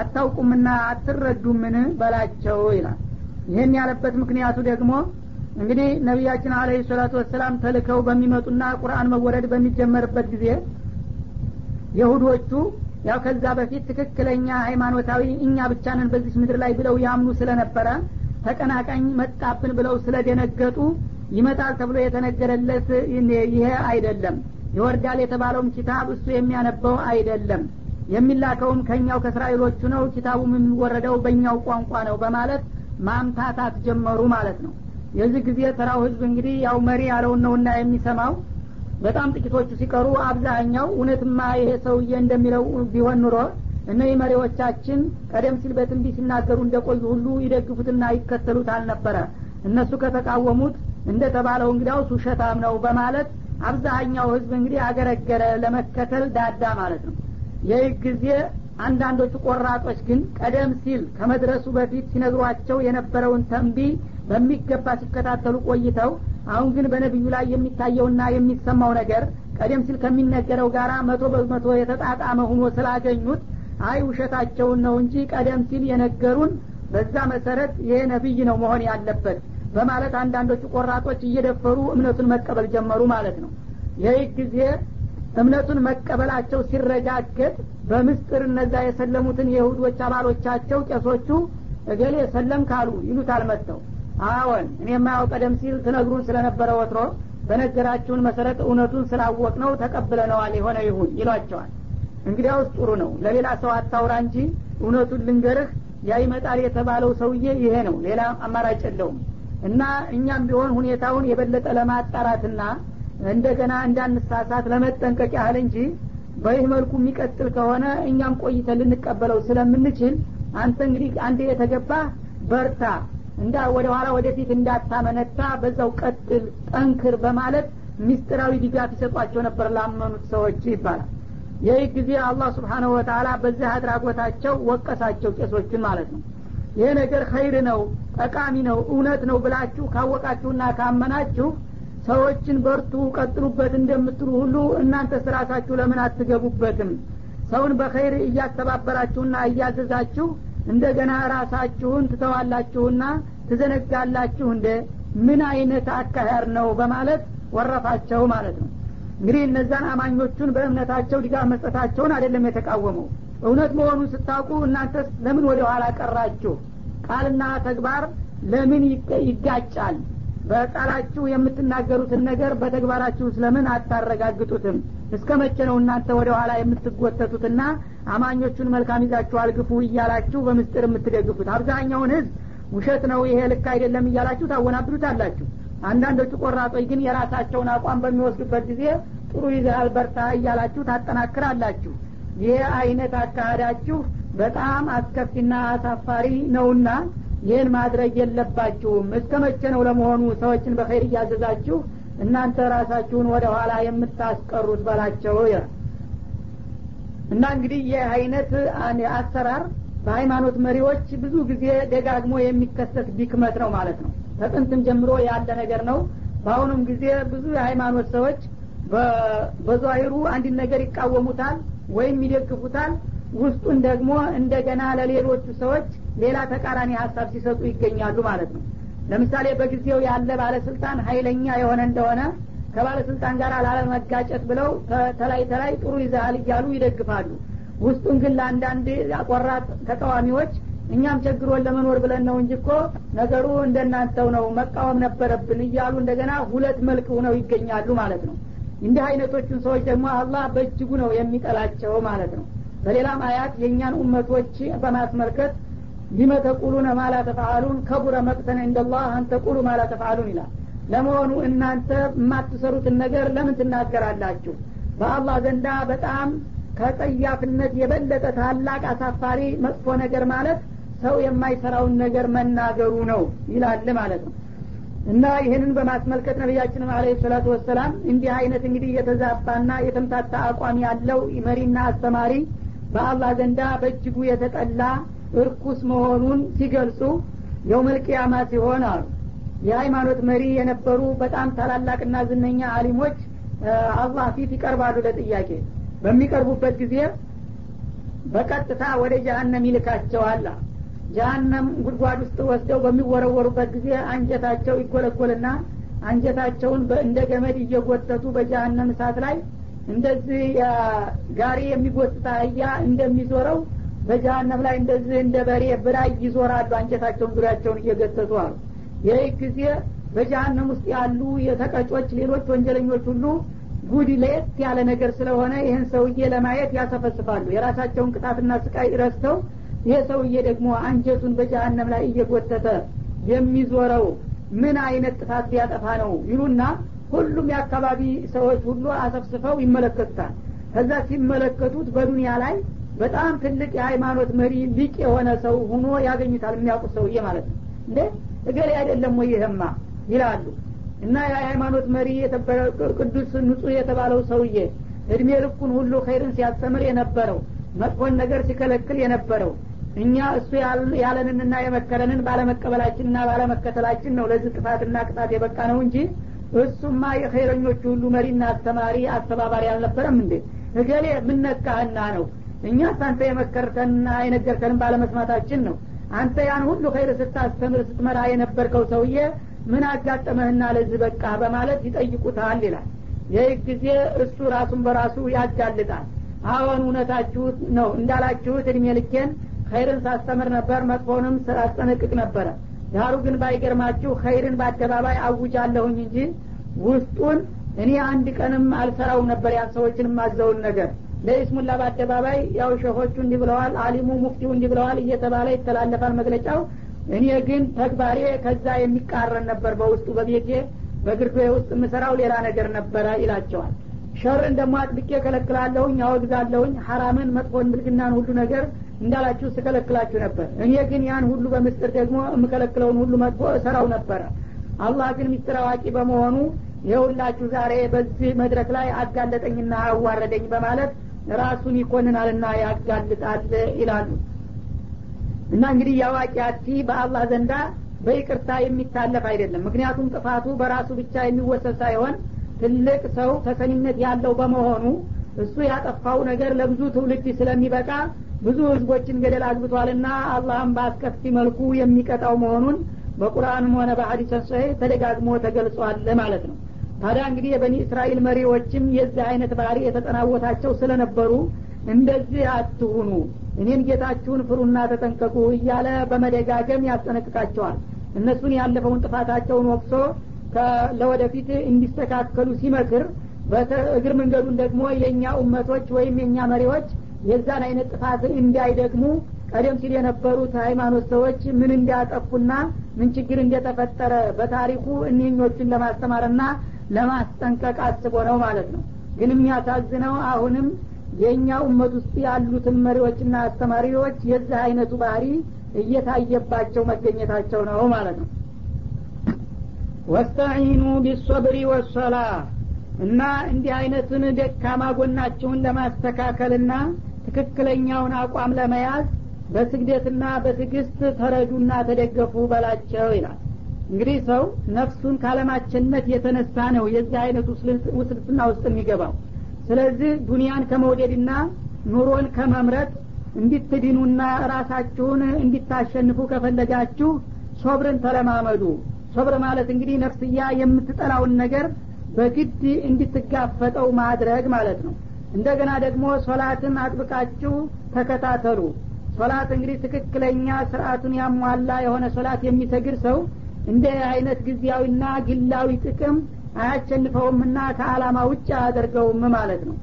አታውቁምና አትረዱምን በላቸው ይላል። ይህን ያለበት ምክንያቱ ደግሞ እንግዲህ ነቢያችን አለ ሰላቱ ወሰላም ተልከው በሚመጡና ቁርአን መወረድ በሚጀመርበት ጊዜ የሁዶቹ ያው ከዛ በፊት ትክክለኛ ሃይማኖታዊ እኛ ብቻንን በዚች ምድር ላይ ብለው ያምኑ ስለነበረ ተቀናቃኝ መጣብን ብለው ስለደነገጡ ይመጣል ተብሎ የተነገረለት ይሄ አይደለም። ይወርዳል የተባለውም ኪታብ እሱ የሚያነበው አይደለም። የሚላከውም ከኛው ከእስራኤሎቹ ነው። ኪታቡም የሚወረደው በእኛው ቋንቋ ነው በማለት ማምታታት ጀመሩ ማለት ነው የዚህ ጊዜ ተራው ህዝብ እንግዲህ ያው መሪ ያለውን ነውና የሚሰማው። በጣም ጥቂቶቹ ሲቀሩ አብዛኛው እውነትማ ይሄ ሰውዬ እንደሚለው ቢሆን ኑሮ እነዚህ መሪዎቻችን ቀደም ሲል በትንቢት ሲናገሩ እንደቆዩ ሁሉ ይደግፉትና ይከተሉት አልነበረ። እነሱ ከተቃወሙት እንደተባለው እንግዲያውስ ውሸታም ነው በማለት አብዛኛው ህዝብ እንግዲህ አገረገረ ለመከተል ዳዳ ማለት ነው። ይህ ጊዜ አንዳንዶቹ ቆራጦች ግን ቀደም ሲል ከመድረሱ በፊት ሲነግሯቸው የነበረውን ተንቢ በሚገባ ሲከታተሉ ቆይተው አሁን ግን በነቢዩ ላይ የሚታየውና የሚሰማው ነገር ቀደም ሲል ከሚነገረው ጋር መቶ በመቶ የተጣጣመ ሁኖ ስላገኙት አይ ውሸታቸውን ነው እንጂ ቀደም ሲል የነገሩን በዛ መሰረት ይሄ ነቢይ ነው መሆን ያለበት በማለት አንዳንዶቹ ቆራጦች እየደፈሩ እምነቱን መቀበል ጀመሩ ማለት ነው። ይህ ጊዜ እምነቱን መቀበላቸው ሲረጋገጥ በምስጥር እነዛ የሰለሙትን የይሁዶች አባሎቻቸው ቄሶቹ እገሌ ሰለም ካሉ ይሉታል መጥተው አዎን እኔማ ያው ቀደም ሲል ትነግሩን ስለነበረ ወትሮ በነገራችሁን መሰረት እውነቱን ስላወቅ ነው ተቀብለነዋል የሆነ ይሁን ይሏቸዋል። እንግዲያውስ ጥሩ ነው። ለሌላ ሰው አታውራ እንጂ እውነቱን ልንገርህ ያ ይመጣል የተባለው ሰውዬ ይሄ ነው። ሌላ አማራጭ የለውም። እና እኛም ቢሆን ሁኔታውን የበለጠ ለማጣራትና እንደገና እንዳንሳሳት ለመጠንቀቅ ያህል እንጂ በይህ መልኩ የሚቀጥል ከሆነ እኛም ቆይተን ልንቀበለው ስለምንችል አንተ እንግዲህ አንድ የተገባ በርታ እንዳ ወደ ኋላ ወደፊት እንዳታመነታ በዛው ቀጥል ጠንክር በማለት ሚስጥራዊ ድጋፍ ይሰጧቸው ነበር ላመኑት ሰዎች ይባላል። ይህ ጊዜ አላህ ስብሓነሁ ወተላ በዚህ አድራጎታቸው ወቀሳቸው ቄሶችን ማለት ነው። ይህ ነገር ኸይር ነው ጠቃሚ ነው እውነት ነው ብላችሁ ካወቃችሁና ካመናችሁ ሰዎችን በርቱ ቀጥሉበት እንደምትሉ ሁሉ እናንተ ስራሳችሁ ለምን አትገቡበትም? ሰውን በኸይር እያስተባበራችሁና እያዘዛችሁ እንደገና ራሳችሁን ትተዋላችሁና ትዘነጋላችሁ እንደ ምን አይነት አካሄድ ነው? በማለት ወረፋቸው ማለት ነው። እንግዲህ እነዛን አማኞቹን በእምነታቸው ድጋፍ መስጠታቸውን አይደለም የተቃወመው። እውነት መሆኑን ስታውቁ እናንተ ለምን ወደ ኋላ ቀራችሁ? ቃልና ተግባር ለምን ይጋጫል? በቃላችሁ የምትናገሩትን ነገር በተግባራችሁ ስለምን አታረጋግጡትም እስከ መቼ ነው እናንተ ወደ ኋላ የምትጎተቱትና አማኞቹን መልካም ይዛችሁ አልግፉ እያላችሁ በምስጢር የምትደግፉት። አብዛኛውን ህዝብ ውሸት ነው ይሄ ልክ አይደለም እያላችሁ ታወናብዱታላችሁ። አንዳንዶቹ ቆራጦች ግን የራሳቸውን አቋም በሚወስዱበት ጊዜ ጥሩ ይዘሃል በርታ እያላችሁ ታጠናክራላችሁ። ይህ አይነት አካሄዳችሁ በጣም አስከፊና አሳፋሪ ነውና ይህን ማድረግ የለባችሁም። እስከ መቼ ነው ለመሆኑ ሰዎችን በኸይር እያዘዛችሁ እናንተ ራሳችሁን ወደ ኋላ የምታስቀሩት በላቸው እና እንግዲህ ይህ አይነት አሰራር በሃይማኖት መሪዎች ብዙ ጊዜ ደጋግሞ የሚከሰት ዲክመት ነው ማለት ነው። ከጥንትም ጀምሮ ያለ ነገር ነው። በአሁኑም ጊዜ ብዙ የሃይማኖት ሰዎች በዛሂሩ አንድን ነገር ይቃወሙታል ወይም ይደግፉታል። ውስጡን ደግሞ እንደገና ለሌሎቹ ሰዎች ሌላ ተቃራኒ ሀሳብ ሲሰጡ ይገኛሉ ማለት ነው ለምሳሌ በጊዜው ያለ ባለስልጣን ሀይለኛ የሆነ እንደሆነ ከባለስልጣን ጋር ላለመጋጨት ብለው ተላይ ተላይ ጥሩ ይዛሃል እያሉ ይደግፋሉ። ውስጡን ግን ለአንዳንድ አቆራጥ ተቃዋሚዎች እኛም ቸግሮን ለመኖር ብለን ነው እንጂ እኮ ነገሩ እንደናንተው ነው መቃወም ነበረብን እያሉ እንደገና ሁለት መልክ ሁነው ይገኛሉ ማለት ነው። እንዲህ አይነቶቹን ሰዎች ደግሞ አላህ በእጅጉ ነው የሚጠላቸው ማለት ነው። በሌላም አያት የእኛን ኡመቶች በማስመልከት ሊመ ተቁሉነ ማላ ተፈአሉን ከቡረ መቅተን እንደላህ አንተቁሉ ማላ ተፈአሉን ይላል። ለመሆኑ እናንተ የማትሰሩትን ነገር ለምን ትናገራላችሁ? በአላህ ዘንዳ በጣም ከጸያፍነት የበለጠ ታላቅ አሳፋሪ መጥፎ ነገር ማለት ሰው የማይሰራውን ነገር መናገሩ ነው ይላል ማለት ነው። እና ይህንን በማስመልከት ነቢያችንም አለ ሰላቱ ወሰላም እንዲህ አይነት እንግዲህ የተዛባና የተምታታ አቋም ያለው መሪና አስተማሪ በአላህ ዘንዳ በእጅጉ የተጠላ እርኩስ መሆኑን ሲገልጹ የውመልቅያማ ሲሆን አሉ የሃይማኖት መሪ የነበሩ በጣም ታላላቅና ዝነኛ አሊሞች አላህ ፊት ይቀርባሉ ለጥያቄ። በሚቀርቡበት ጊዜ በቀጥታ ወደ ጀሀነም ይልካቸዋል። ጀሀነም ጉድጓድ ውስጥ ወስደው በሚወረወሩበት ጊዜ አንጀታቸው ይጎለጎልና አንጀታቸውን እንደ ገመድ እየጎተቱ በጀሀነም እሳት ላይ እንደዚህ ጋሪ የሚጎትታ አህያ እንደሚዞረው በጀሀነም ላይ እንደዚህ እንደ በሬ ብራይ ይዞራሉ አንጀታቸውን ዙሪያቸውን እየገተቱ አሉ። ይህ ጊዜ በጀሀነም ውስጥ ያሉ የተቀጮች ሌሎች ወንጀለኞች ሁሉ ጉድ ለየት ያለ ነገር ስለሆነ ይህን ሰውዬ ለማየት ያሰፈስፋሉ። የራሳቸውን ቅጣትና ስቃይ ረስተው ይሄ ሰውዬ ደግሞ አንጀቱን በጀሀነም ላይ እየጎተተ የሚዞረው ምን አይነት ጥፋት ሊያጠፋ ነው ይሉና ሁሉም የአካባቢ ሰዎች ሁሉ አሰፍስፈው ይመለከቱታል። ከዛ ሲመለከቱት በዱንያ ላይ በጣም ትልቅ የሃይማኖት መሪ ሊቅ የሆነ ሰው ሁኖ ያገኙታል የሚያውቁት ሰውዬ ማለት ነው። እንዴ? እገሌ አይደለም ወይ ይህማ ይላሉ። እና የሃይማኖት መሪ ቅዱስ ንጹህ የተባለው ሰውዬ እድሜ ልኩን ሁሉ ኸይርን ሲያስተምር የነበረው መጥፎን ነገር ሲከለክል የነበረው እኛ እሱ ያለንንና የመከረንን ባለመቀበላችንና ባለመከተላችን ነው ለዚህ ጥፋትና ቅጣት የበቃ ነው እንጂ እሱማ የኸይረኞቹ ሁሉ መሪና አስተማሪ አስተባባሪ አልነበረም እንዴ? እገሌ ምነካህና ነው እኛ አንተ የመከርተንና የነገርከንን ባለመስማታችን ነው። አንተ ያን ሁሉ ኸይር ስታስተምር ስትመራ የነበርከው ሰውዬ ምን አጋጠመህና ለዚህ በቃ በማለት ይጠይቁታል ይላል። ይህ ጊዜ እሱ ራሱን በራሱ ያጋልጣል። አሁን እውነታችሁት ነው። እንዳላችሁት እድሜ ልኬን ኸይርን ሳስተምር ነበር መጥፎንም ሳስጠነቅቅ ነበረ። ዳሩ ግን ባይገርማችሁ ኸይርን በአደባባይ አውጃለሁኝ እንጂ ውስጡን እኔ አንድ ቀንም አልሰራውም ነበር ያን ሰዎችንም አዘውን ነገር ለኢስሙላ በአደባባይ ያው ሸሆቹ እንዲህ ብለዋል አሊሙ ሙፍቲው እንዲህ ብለዋል እየተባለ ይተላለፋል መግለጫው። እኔ ግን ተግባሬ ከዛ የሚቃረን ነበር። በውስጡ በቤቴ በግርዶ ውስጥ የምሰራው ሌላ ነገር ነበረ ይላቸዋል። ሸርን ደግሞ አጥብቄ ከለክላለሁኝ አወግዛለሁኝ። ሐራምን መጥፎን ብልግናን ሁሉ ነገር እንዳላችሁ ስከለክላችሁ ነበር። እኔ ግን ያን ሁሉ በምስጥር ደግሞ የምከለክለውን ሁሉ መጥፎ እሰራው ነበረ። አላህ ግን ሚስጥር አዋቂ በመሆኑ የሁላችሁ ዛሬ በዚህ መድረክ ላይ አጋለጠኝና አዋረደኝ በማለት ራሱን ይኮንናልና ያጋልጣል ይላሉ። እና እንግዲህ የአዋቂ አቲ በአላህ ዘንዳ በይቅርታ የሚታለፍ አይደለም። ምክንያቱም ጥፋቱ በራሱ ብቻ የሚወሰድ ሳይሆን ትልቅ ሰው ተሰሚነት ያለው በመሆኑ እሱ ያጠፋው ነገር ለብዙ ትውልድ ስለሚበቃ ብዙ ህዝቦችን ገደል አግብቷልና አላህም በአስከፊ መልኩ የሚቀጣው መሆኑን በቁርአንም ሆነ በሀዲስ ሰሒህ ተደጋግሞ ተገልጿል ማለት ነው ታዲያ እንግዲህ የበኒ እስራኤል መሪዎችም የዚህ አይነት ባህሪ የተጠናወታቸው ስለነበሩ እንደዚህ አትሁኑ እኔን ጌታችሁን ፍሩና ተጠንቀቁ እያለ በመደጋገም ያስጠነቅቃቸዋል። እነሱን ያለፈውን ጥፋታቸውን ወቅሶ ለወደፊት እንዲስተካከሉ ሲመክር እግር መንገዱን ደግሞ የእኛ ኡመቶች ወይም የእኛ መሪዎች የዛን አይነት ጥፋት እንዳይደግሙ ቀደም ሲል የነበሩት ሃይማኖት ሰዎች ምን እንዲያጠፉና ምን ችግር እንደተፈጠረ በታሪኩ እኒኞቹን ለማስተማርና ለማስጠንቀቅ አስቦ ነው ማለት ነው። ግን የሚያሳዝነው አሁንም የእኛ ኡመት ውስጥ ያሉትን መሪዎችና አስተማሪዎች የዚህ አይነቱ ባህሪ እየታየባቸው መገኘታቸው ነው ማለት ነው። ወስተዒኑ ቢሶብሪ ወሰላ እና እንዲህ አይነቱን ደካማ ጎናችሁን ለማስተካከልና ትክክለኛውን አቋም ለመያዝ በስግደትና በትዕግስት ተረዱና ተደገፉ በላቸው ይላል እንግዲህ ሰው ነፍሱን ካለማቸነት የተነሳ ነው የዚህ አይነቱ ውስልስና ውስጥ የሚገባው። ስለዚህ ዱንያን ከመውደድና ኑሮን ከመምረጥ እንዲትድኑና ራሳችሁን እንዲታሸንፉ ከፈለጋችሁ ሶብርን ተለማመዱ። ሶብር ማለት እንግዲህ ነፍስያ የምትጠላውን ነገር በግድ እንድትጋፈጠው ማድረግ ማለት ነው። እንደገና ደግሞ ሶላትን አጥብቃችሁ ተከታተሉ። ሶላት እንግዲህ ትክክለኛ ስርአቱን ያሟላ የሆነ ሶላት የሚሰግድ ሰው እንደ አይነት ጊዜያዊና ግላዊ ጥቅም አያሸንፈውምና ከአላማ ውጭ አያደርገውም ማለት ነው።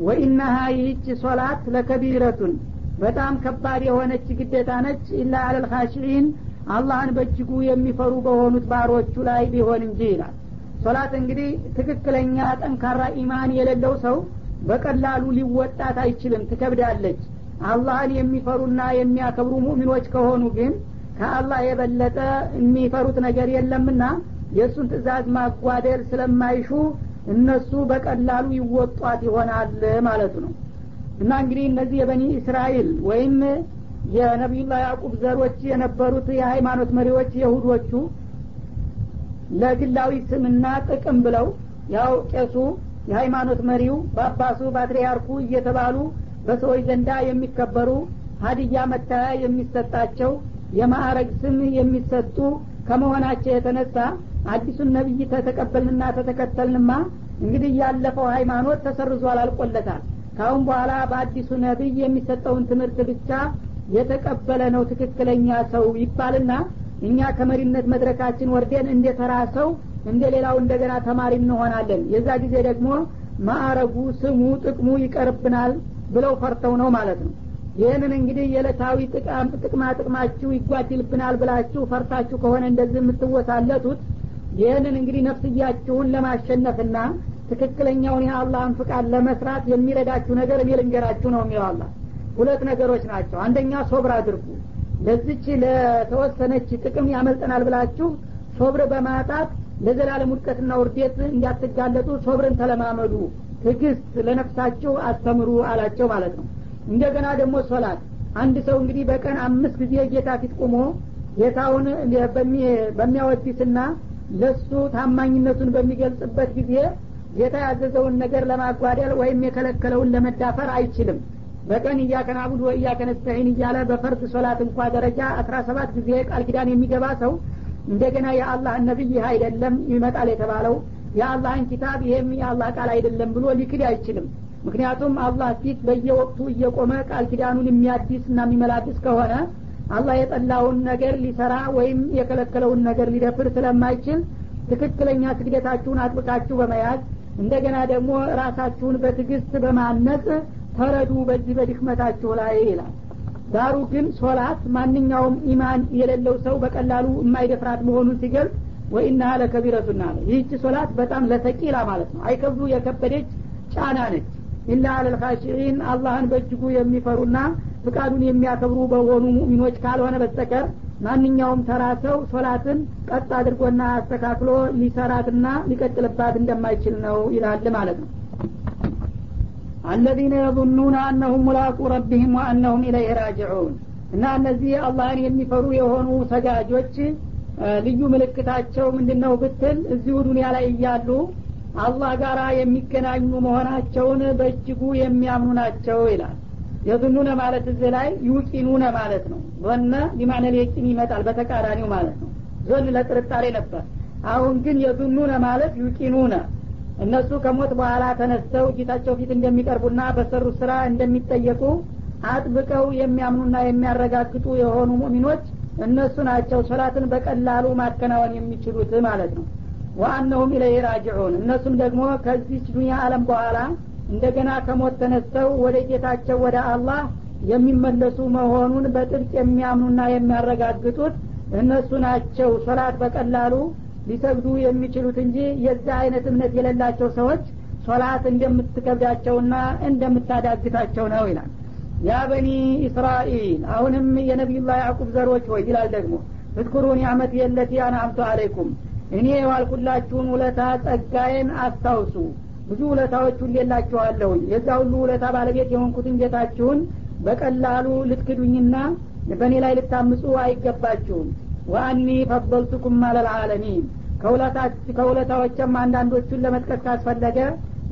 ወኢናሃ ይህች ሶላት ለከቢረቱን በጣም ከባድ የሆነች ግዴታ ነች። ኢላ አለልካሽዒን አላህን በእጅጉ የሚፈሩ በሆኑት ባሮቹ ላይ ቢሆን እንጂ ይላል። ሶላት እንግዲህ ትክክለኛ ጠንካራ ኢማን የሌለው ሰው በቀላሉ ሊወጣት አይችልም። ትከብዳለች። አላህን የሚፈሩና የሚያከብሩ ሙእሚኖች ከሆኑ ግን ከአላህ የበለጠ የሚፈሩት ነገር የለምና የእሱን ትእዛዝ ማጓደል ስለማይሹ እነሱ በቀላሉ ይወጧት ይሆናል ማለቱ ነው። እና እንግዲህ እነዚህ የበኒ እስራኤል ወይም የነቢዩላህ ያዕቁብ ዘሮች የነበሩት የሃይማኖት መሪዎች የሁዶቹ ለግላዊ ስምና ጥቅም ብለው ያው ቄሱ የሃይማኖት መሪው በአባሱ ፓትሪያርኩ እየተባሉ በሰዎች ዘንዳ የሚከበሩ ሀዲያ መታያ የሚሰጣቸው የማዕረግ ስም የሚሰጡ ከመሆናቸው የተነሳ አዲሱን ነቢይ ተተቀበልንና ተተከተልንማ? እንግዲህ ያለፈው ሃይማኖት ተሰርዟል አልቆለታል። ካሁን በኋላ በአዲሱ ነቢይ የሚሰጠውን ትምህርት ብቻ የተቀበለ ነው ትክክለኛ ሰው ይባልና እኛ ከመሪነት መድረካችን ወርደን እንደ ተራ ሰው እንደ ሌላው እንደገና ተማሪ እንሆናለን። የዛ ጊዜ ደግሞ ማዕረጉ ስሙ ጥቅሙ ይቀርብናል ብለው ፈርተው ነው ማለት ነው ይህንን እንግዲህ የዕለታዊ ጥቅማ ጥቅማችሁ ይጓድልብናል ብላችሁ ፈርታችሁ ከሆነ እንደዚህ የምትወሳለቱት ይህንን እንግዲህ ነፍስያችሁን ለማሸነፍና ትክክለኛውን የአላህን ፍቃድ ለመስራት የሚረዳችሁ ነገር እኔ ልንገራችሁ ነው የሚለው አላ ሁለት ነገሮች ናቸው። አንደኛ ሶብር አድርጉ። ለዚች ለተወሰነች ጥቅም ያመልጠናል ብላችሁ ሶብር በማጣት ለዘላለም ውድቀትና ውርዴት እንዳትጋለጡ ሶብርን ተለማመዱ። ትግስት ለነፍሳችሁ አስተምሩ አላቸው ማለት ነው እንደገና ደግሞ ሶላት። አንድ ሰው እንግዲህ በቀን አምስት ጊዜ ጌታ ፊት ቁሞ ጌታውን በሚያወድስና ለሱ ታማኝነቱን በሚገልጽበት ጊዜ ጌታ ያዘዘውን ነገር ለማጓደል ወይም የከለከለውን ለመዳፈር አይችልም። በቀን እያከን አቡድ ወእያከን ነስተዒን እያለ በፈርድ ሶላት እንኳ ደረጃ አስራ ሰባት ጊዜ ቃል ኪዳን የሚገባ ሰው እንደገና የአላህ ነቢይ አይደለም ይመጣል የተባለው የአላህን ኪታብ ይሄም የአላህ ቃል አይደለም ብሎ ሊክድ አይችልም ምክንያቱም አላህ ፊት በየወቅቱ እየቆመ ቃል ኪዳኑን የሚያድስ እና የሚመላድስ ከሆነ አላህ የጠላውን ነገር ሊሰራ ወይም የከለከለውን ነገር ሊደፍር ስለማይችል ትክክለኛ ስግደታችሁን አጥብቃችሁ በመያዝ እንደገና ደግሞ ራሳችሁን በትዕግስት በማነጽ ተረዱ በዚህ በድክመታችሁ ላይ ይላል። ዳሩ ግን ሶላት ማንኛውም ኢማን የሌለው ሰው በቀላሉ የማይደፍራት መሆኑን ሲገልጽ ወኢናሃ ለከቢረቱና አለ ይህች ሶላት በጣም ለተቂላ ማለት ነው። አይከብዱ የከበደች ጫና ነች ኢላ አለልካሽሪን አላህን በእጅጉ የሚፈሩና ፍቃዱን የሚያከብሩ በሆኑ ሙሚኖች ካልሆነ በስተቀር ማንኛውም ተራ ሰው ሶላትን ቀጥ አድርጎና አስተካክሎ ሊሰራትና ሊቀጥልባት እንደማይችል ነው ይላል ማለት ነው። አለዚነ የظኑነ አነሁም ሙላቁ ረቢህም ወአነሁም ኢለይህ ራጅዑን እና እነዚህ አላህን የሚፈሩ የሆኑ ሰጋጆች ልዩ ምልክታቸው ምንድን ነው ብትል እዚሁ ዱኒያ ላይ እያሉ አላህ ጋር የሚገናኙ መሆናቸውን በእጅጉ የሚያምኑ ናቸው ይላል። የዝኑነ ማለት እዚህ ላይ ዩቂኑነ ማለት ነው። ዞነ ሊማነል የቂን ይመጣል በተቃራኒው ማለት ነው። ዞን ለጥርጣሬ ነበር። አሁን ግን የዝኑነ ማለት ዩቂኑነ። እነሱ ከሞት በኋላ ተነስተው ጌታቸው ፊት እንደሚቀርቡና በሰሩ ስራ እንደሚጠየቁ አጥብቀው የሚያምኑና የሚያረጋግጡ የሆኑ ሙሚኖች እነሱ ናቸው ሶላትን በቀላሉ ማከናወን የሚችሉት ማለት ነው ወአነሁም ኢለይህ ራጅዑን። እነሱም ደግሞ ከዚች ዱኒያ አለም በኋላ እንደገና ከሞት ተነስተው ወደ ጌታቸው ወደ አላህ የሚመለሱ መሆኑን በጥብቅ የሚያምኑና የሚያረጋግጡት እነሱ ናቸው። ሶላት በቀላሉ ሊሰግዱ የሚችሉት እንጂ የዛ አይነት እምነት የሌላቸው ሰዎች ሶላት እንደምትከብዳቸውና እንደምታዳግታቸው ነው ይላል። ያ በኒ እስራኤል አሁንም የነቢዩላህ ያዕቁብ ዘሮች ሆይ ይላል ደግሞ እዝኩሩ ኒዕመት የለቲ አናምቱ አለይኩም እኔ የዋልኩላችሁን ውለታ ጸጋዬን አስታውሱ። ብዙ ውለታዎች ሁሌላችኋለሁኝ። የዛ ሁሉ ውለታ ባለቤት የሆንኩትን ጌታችሁን በቀላሉ ልትክዱኝና በእኔ ላይ ልታምፁ አይገባችሁም። ወአኒ ፈበልቱኩም አለልዓለሚን ከውለታዎችም አንዳንዶቹን ለመጥቀስ ካስፈለገ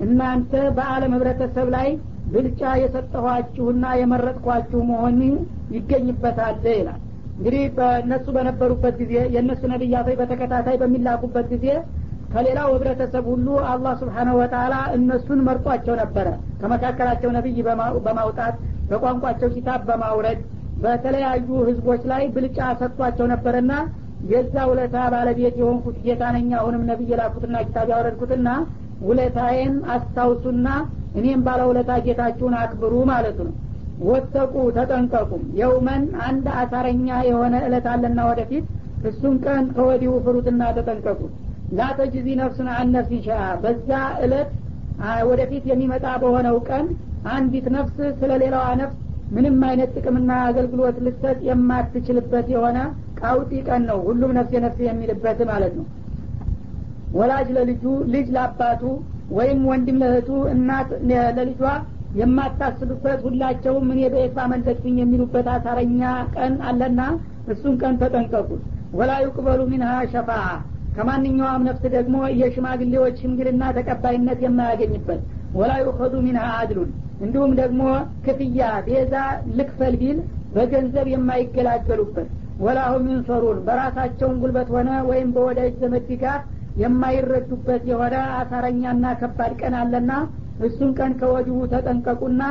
እናንተ በአለም ህብረተሰብ ላይ ብልጫ የሰጠኋችሁና የመረጥኳችሁ መሆን ይገኝበታል ይላል እንግዲህ በእነሱ በነበሩበት ጊዜ የእነሱ ነቢያቶች በተከታታይ በሚላኩበት ጊዜ ከሌላው ህብረተሰብ ሁሉ አላህ ስብሓነሁ ወተላ እነሱን መርጧቸው ነበረ። ከመካከላቸው ነቢይ በማውጣት በቋንቋቸው ኪታብ በማውረድ በተለያዩ ህዝቦች ላይ ብልጫ ሰጥቷቸው ነበረና የዛ ውለታ ባለቤት የሆንኩት ጌታ አሁንም ነቢይ የላኩትና ኪታብ ያወረድኩትና ውለታዬን አስታውሱና እኔም ባለ ውለታ ጌታችሁን አክብሩ ማለቱ ነው ወተቁ ተጠንቀቁም የውመን አንድ አሳረኛ የሆነ እለት አለና ወደፊት እሱን ቀን ከወዲሁ ፍሩትና ተጠንቀቁት ላተጅዚ ነፍስን አነፍስ ሻ በዛ እለት ወደፊት የሚመጣ በሆነው ቀን አንዲት ነፍስ ስለ ሌላዋ ነፍስ ምንም አይነት ጥቅምና አገልግሎት ልሰጥ የማትችልበት የሆነ ቃውጢ ቀን ነው። ሁሉም ነፍስ የነፍስ የሚልበት ማለት ነው። ወላጅ ለልጁ ልጅ ለአባቱ ወይም ወንድም ለእህቱ እናት ለልጇ የማታስብበት ሁላቸውም እኔ በኤፋ መንደድኩኝ የሚሉበት አሳረኛ ቀን አለና እሱን ቀን ተጠንቀቁት ወላ ዩቅበሉ ሚንሃ ሸፋአ። ከማንኛውም ነፍስ ደግሞ የሽማግሌዎች ሽምግልና ተቀባይነት የማያገኝበት ወላ ዩኸዱ ሚንሃ አድሉን። እንዲሁም ደግሞ ክፍያ ቤዛ ልክፈል ቢል በገንዘብ የማይገላገሉበት ወላሁም ዩንሰሩን በራሳቸውን ጉልበት ሆነ ወይም በወዳጅ ዘመድ ድጋፍ የማይረዱበት የሆነ አሳረኛና ከባድ ቀን አለና እሱን ቀን ከወዲሁ ተጠንቀቁና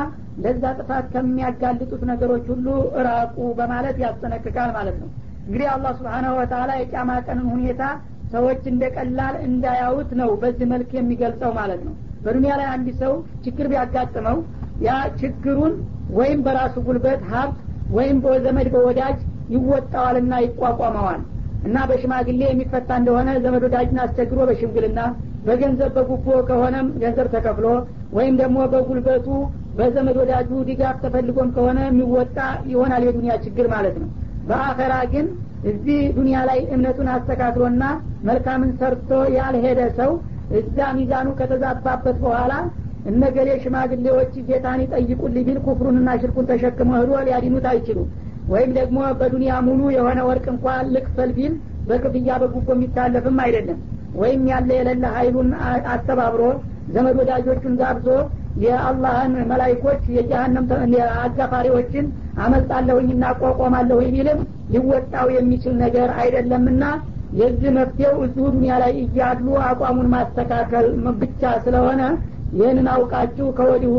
ለዛ ጥፋት ከሚያጋልጡት ነገሮች ሁሉ እራቁ በማለት ያስጠነቅቃል ማለት ነው። እንግዲህ አላህ ስብሓናሁ ወተላ የቂያማ ቀንን ሁኔታ ሰዎች እንደ ቀላል እንዳያዩት ነው በዚህ መልክ የሚገልጸው ማለት ነው። በዱኒያ ላይ አንድ ሰው ችግር ቢያጋጥመው ያ ችግሩን ወይም በራሱ ጉልበት ሀብት ወይም በዘመድ በወዳጅ ይወጣዋልና ይቋቋመዋል እና በሽማግሌ የሚፈታ እንደሆነ ዘመድ ወዳጅን አስቸግሮ በሽምግልና በገንዘብ በጉቦ ከሆነም ገንዘብ ተከፍሎ ወይም ደግሞ በጉልበቱ በዘመድ ወዳጁ ድጋፍ ተፈልጎም ከሆነ የሚወጣ ይሆናል የዱኒያ ችግር ማለት ነው። በአኸራ ግን እዚህ ዱኒያ ላይ እምነቱን አስተካክሎና መልካምን ሰርቶ ያልሄደ ሰው እዛ ሚዛኑ ከተዛባበት በኋላ እነገሌ ሽማግሌዎች ጌታን ይጠይቁልኝ ቢል ኩፍሩንና ሽርኩን ተሸክሞ ህዶ ሊያዲኑት አይችሉም። ወይም ደግሞ በዱንያ ሙሉ የሆነ ወርቅ እንኳን ልክፈል ቢል በክፍያ በጉቦ የሚታለፍም አይደለም ወይም ያለ የሌለ ሀይሉን አስተባብሮ ዘመድ ወዳጆቹን ጋብዞ የአላህን መላይኮች የጀሀነም አጋፋሪዎችን አመልጣለሁኝ እናቋቋማለሁኝ ቢልም ሊወጣው የሚችል ነገር አይደለምና የዚህ መፍትሄው እዚሁ ዱኒያ ላይ እያሉ አቋሙን ማስተካከል ብቻ ስለሆነ ይህንን አውቃችሁ ከወዲሁ